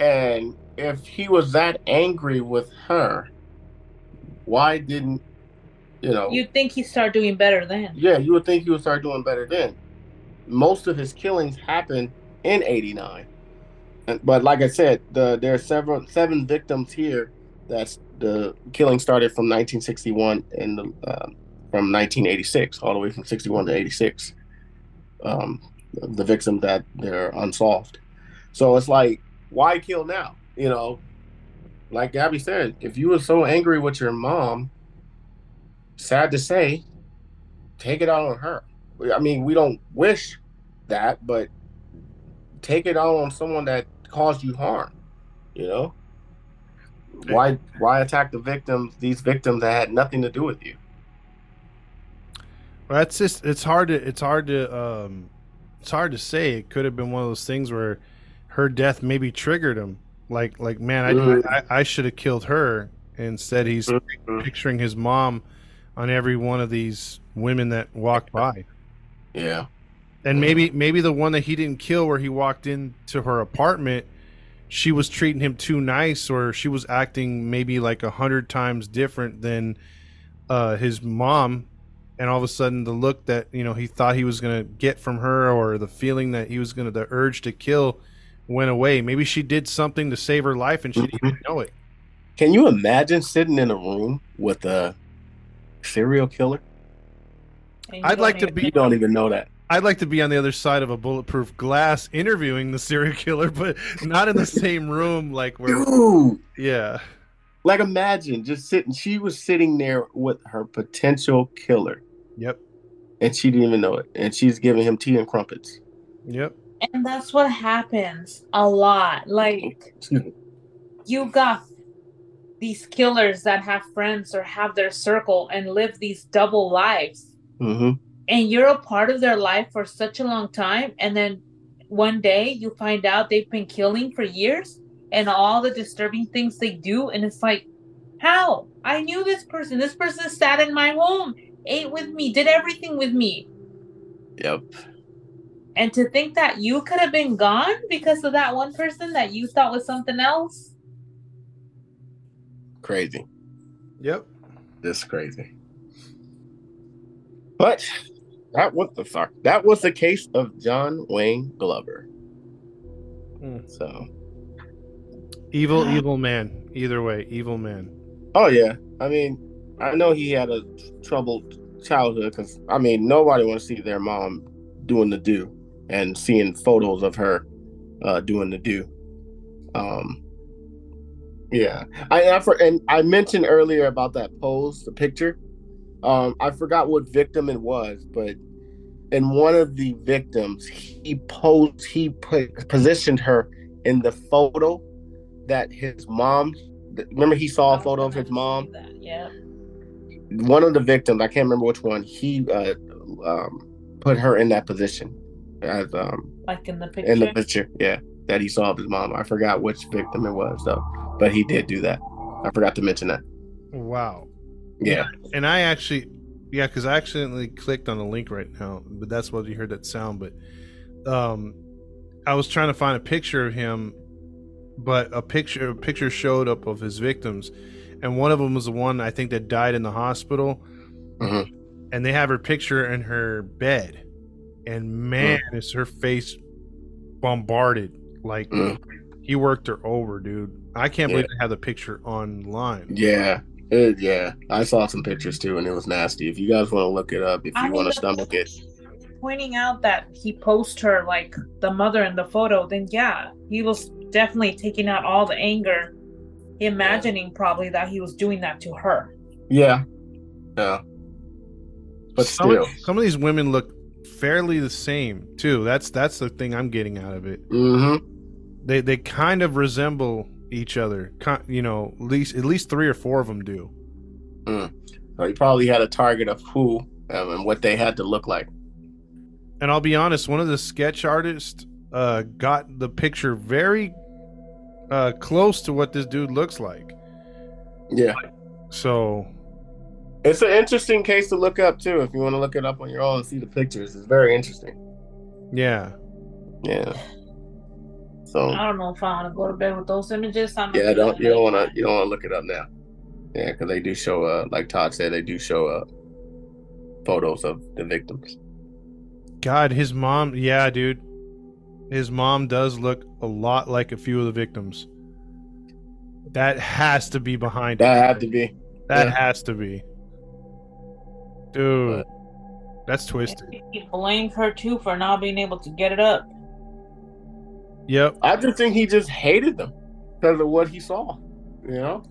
and if he was that angry with her, why didn't you know? you'd think he'd start doing better then Yeah, you would think he would start doing better then. Most of his killings happened in '89, but like I said, the there are several seven victims here. That's the killing started from 1961 and the, um, from 1986, all the way from 61 to 86. Um, the victims that they're unsolved. So it's like, why kill now? You know, like Gabby said, if you were so angry with your mom, sad to say, take it out on her. I mean, we don't wish that, but take it out on someone that caused you harm. You know, why why attack the victims? These victims that had nothing to do with you. Well, that's just it's hard to it's hard to um it's hard to say. It could have been one of those things where her death maybe triggered him. Like like man, I Mhm. I, I should have killed her. Instead, he's Mhm. picturing his mom on every one of these women that walked by. Yeah, And maybe maybe the one that he didn't kill where he walked into her apartment, she was treating him too nice or she was acting maybe like a hundred times different than uh, his mom and all of a sudden the look that you know he thought he was gonna get from her or the feeling that he was gonna the urge to kill went away. Maybe she did something to save her life and she didn't even know it. Can you imagine sitting in a room with a serial killer? I'd like to be- You don't even know that. I'd like to be on the other side of a bulletproof glass interviewing the serial killer, but not in the same room like where Dude, yeah. like imagine just sitting. She was sitting there with her potential killer, Yep. and she didn't even know it. And she's giving him tea and crumpets. Yep. And that's what happens a lot. Like you got these killers that have friends or have their circle and live these double lives hmm and you're a part of their life for such a long time and then one day you find out they've been killing for years and all the disturbing things they do and it's like how i knew this person this person sat in my home ate with me did everything with me Yep. and to think that you could have been gone because of that one person that you thought was something else Crazy. Yep. This crazy. But that was the fuck. That was the case of John Wayne Glover. Mm. So, Evil, evil man. Either way, evil man. oh yeah. I mean, I know he had a troubled childhood because I mean, nobody wants to see their mom doing the do and seeing photos of her uh, doing the do. Um, yeah, I, I for, and I mentioned earlier about that pose, the picture. Um, I forgot what victim it was, but in one of the victims, he posed, he put positioned her in the photo that his mom. Remember, he saw a photo of his mom. yeah One of the victims, I can't remember which one. He uh, um, put her in that position as um, like in the picture in the picture. Yeah, that he saw of his mom. I forgot which victim it was though, but he did do that. I forgot to mention that. Wow. Yeah. And I actually, yeah, because I accidentally clicked on the link right now, but that's why you heard that sound. But um, I was trying to find a picture of him, but a picture a picture showed up of his victims, and one of them was the one I think that died in the hospital, Mhm. and they have her picture in her bed, and man, is her face bombarded like Mm. he worked her over, dude. I can't Yeah. believe they have the picture online. Yeah. It- yeah. I saw some pictures too, and it was nasty. If you guys want to look it up, if you want to the- stomach it, pointing out that he posed her like the mother in the photo, then yeah, he was definitely taking out all the anger, imagining probably that he was doing that to her. yeah, yeah. But some, still, of, some of these women look fairly the same too. That's that's the thing I'm getting out of it. hmm They they kind of resemble each other. You know, at least at least three or four of them do. so he probably had a target of who um, and what they had to look like. And I'll be honest, one of the sketch artists uh, got the picture very uh, close to what this dude looks like. Yeah, So it's an interesting case to look up too. If you want to look it up on your own and see the pictures, it's very interesting. yeah, Yeah. So I don't know if I want to go to bed with those images. I'm yeah, don't you don't want to you don't want to look it up now. Yeah, because they do show uh like Todd said they do show uh photos of the victims. God, his mom. Yeah, dude, his mom does look a lot like a few of the victims. That has to be behind it. That it. had to be. That yeah. has to be. Dude, that's twisted. He blamed her too for not being able to get it up. Yep. I just think he just hated them because of what he saw. You know.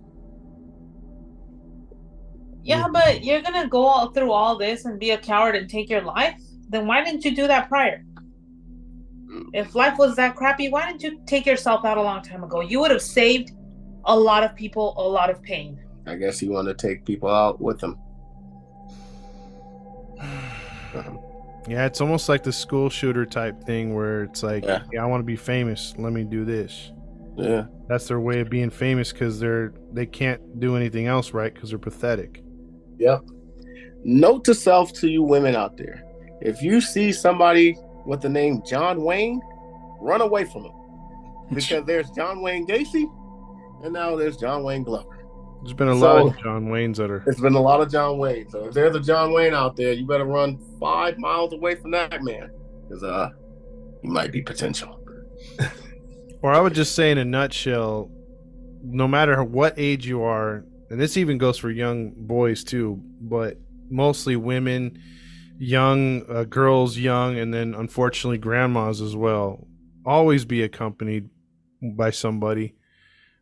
Yeah, but you're gonna go through all this and be a coward and take your life? Then why didn't you do that prior? If life was that crappy, why didn't you take yourself out a long time ago? You would have saved a lot of people a lot of pain. I guess you want to take people out with him. Um, Yeah, it's almost like the school shooter type thing where it's like, Yeah. yeah, I want to be famous. Let me do this. yeah. That's their way of being famous because they're they can't do anything else right because they're pathetic. Yep. Note to self to you women out there: if you see somebody with the name John Wayne, run away from him because there's John Wayne Gacy, and now there's John Wayne Glover. There's been a So- lot of John Waynes that are. There's been a lot of John Wayne, so if there's a John Wayne out there, you better run five miles away from that man because uh, he might be potential. Or I would just say, in a nutshell, no matter what age you are, and this even goes for young boys too, but mostly women, young uh, girls, young, and then unfortunately grandmas as well. Always be accompanied by somebody.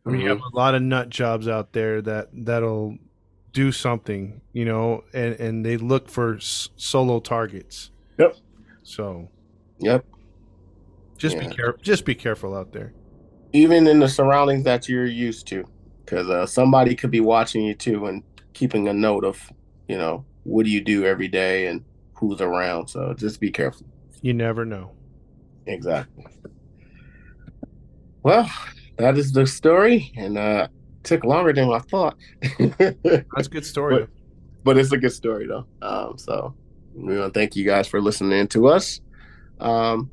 I mean, you have a lot of nut jobs out there that that'll do something, you know, and and they look for s- solo targets. Yep. So Yep. just be careful. Just be careful out there. Even in the surroundings that you're used to, because uh, somebody could be watching you too and keeping a note of, you know, what do you do every day and who's around. So just be careful. You never know. Exactly. Well, that is the story, and uh, took longer than I thought. That's a good story. But- but it's a good story though. Um, so we want to thank you guys for listening to us. Um,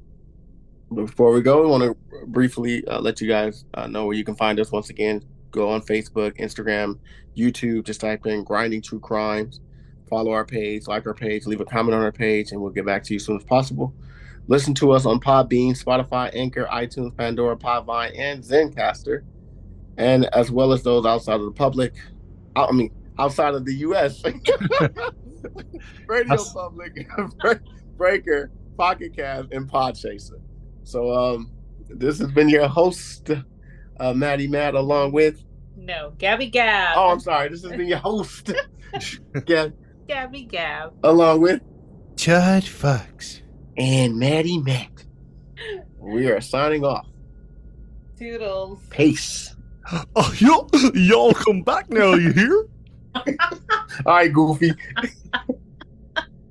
before we go, we want to briefly uh, let you guys uh, know where you can find us. Once again, go on Facebook, Instagram, YouTube. Just type in "Grinding True Crimes." Follow our page, like our page, leave a comment on our page, and we'll get back to you as soon as possible. Listen to us on Podbean, Spotify, Anchor, iTunes, Pandora, Podvine, and Zencastr, and as well as those outside of the public. I mean, outside of the U.S. Radio That's- Public, Breaker, Pocket Cast, and Podchaser. So, um, this has been your host, uh, Maddie Matt, along with. No, Gabby Gab. Oh, I'm sorry. This has been your host, Gab, Gabby Gab. along with Judge Fox and Maddie Matt. We are signing off. Toodles. Peace. Oh, y'all, y'all come back now. You hear? All right, Goofy.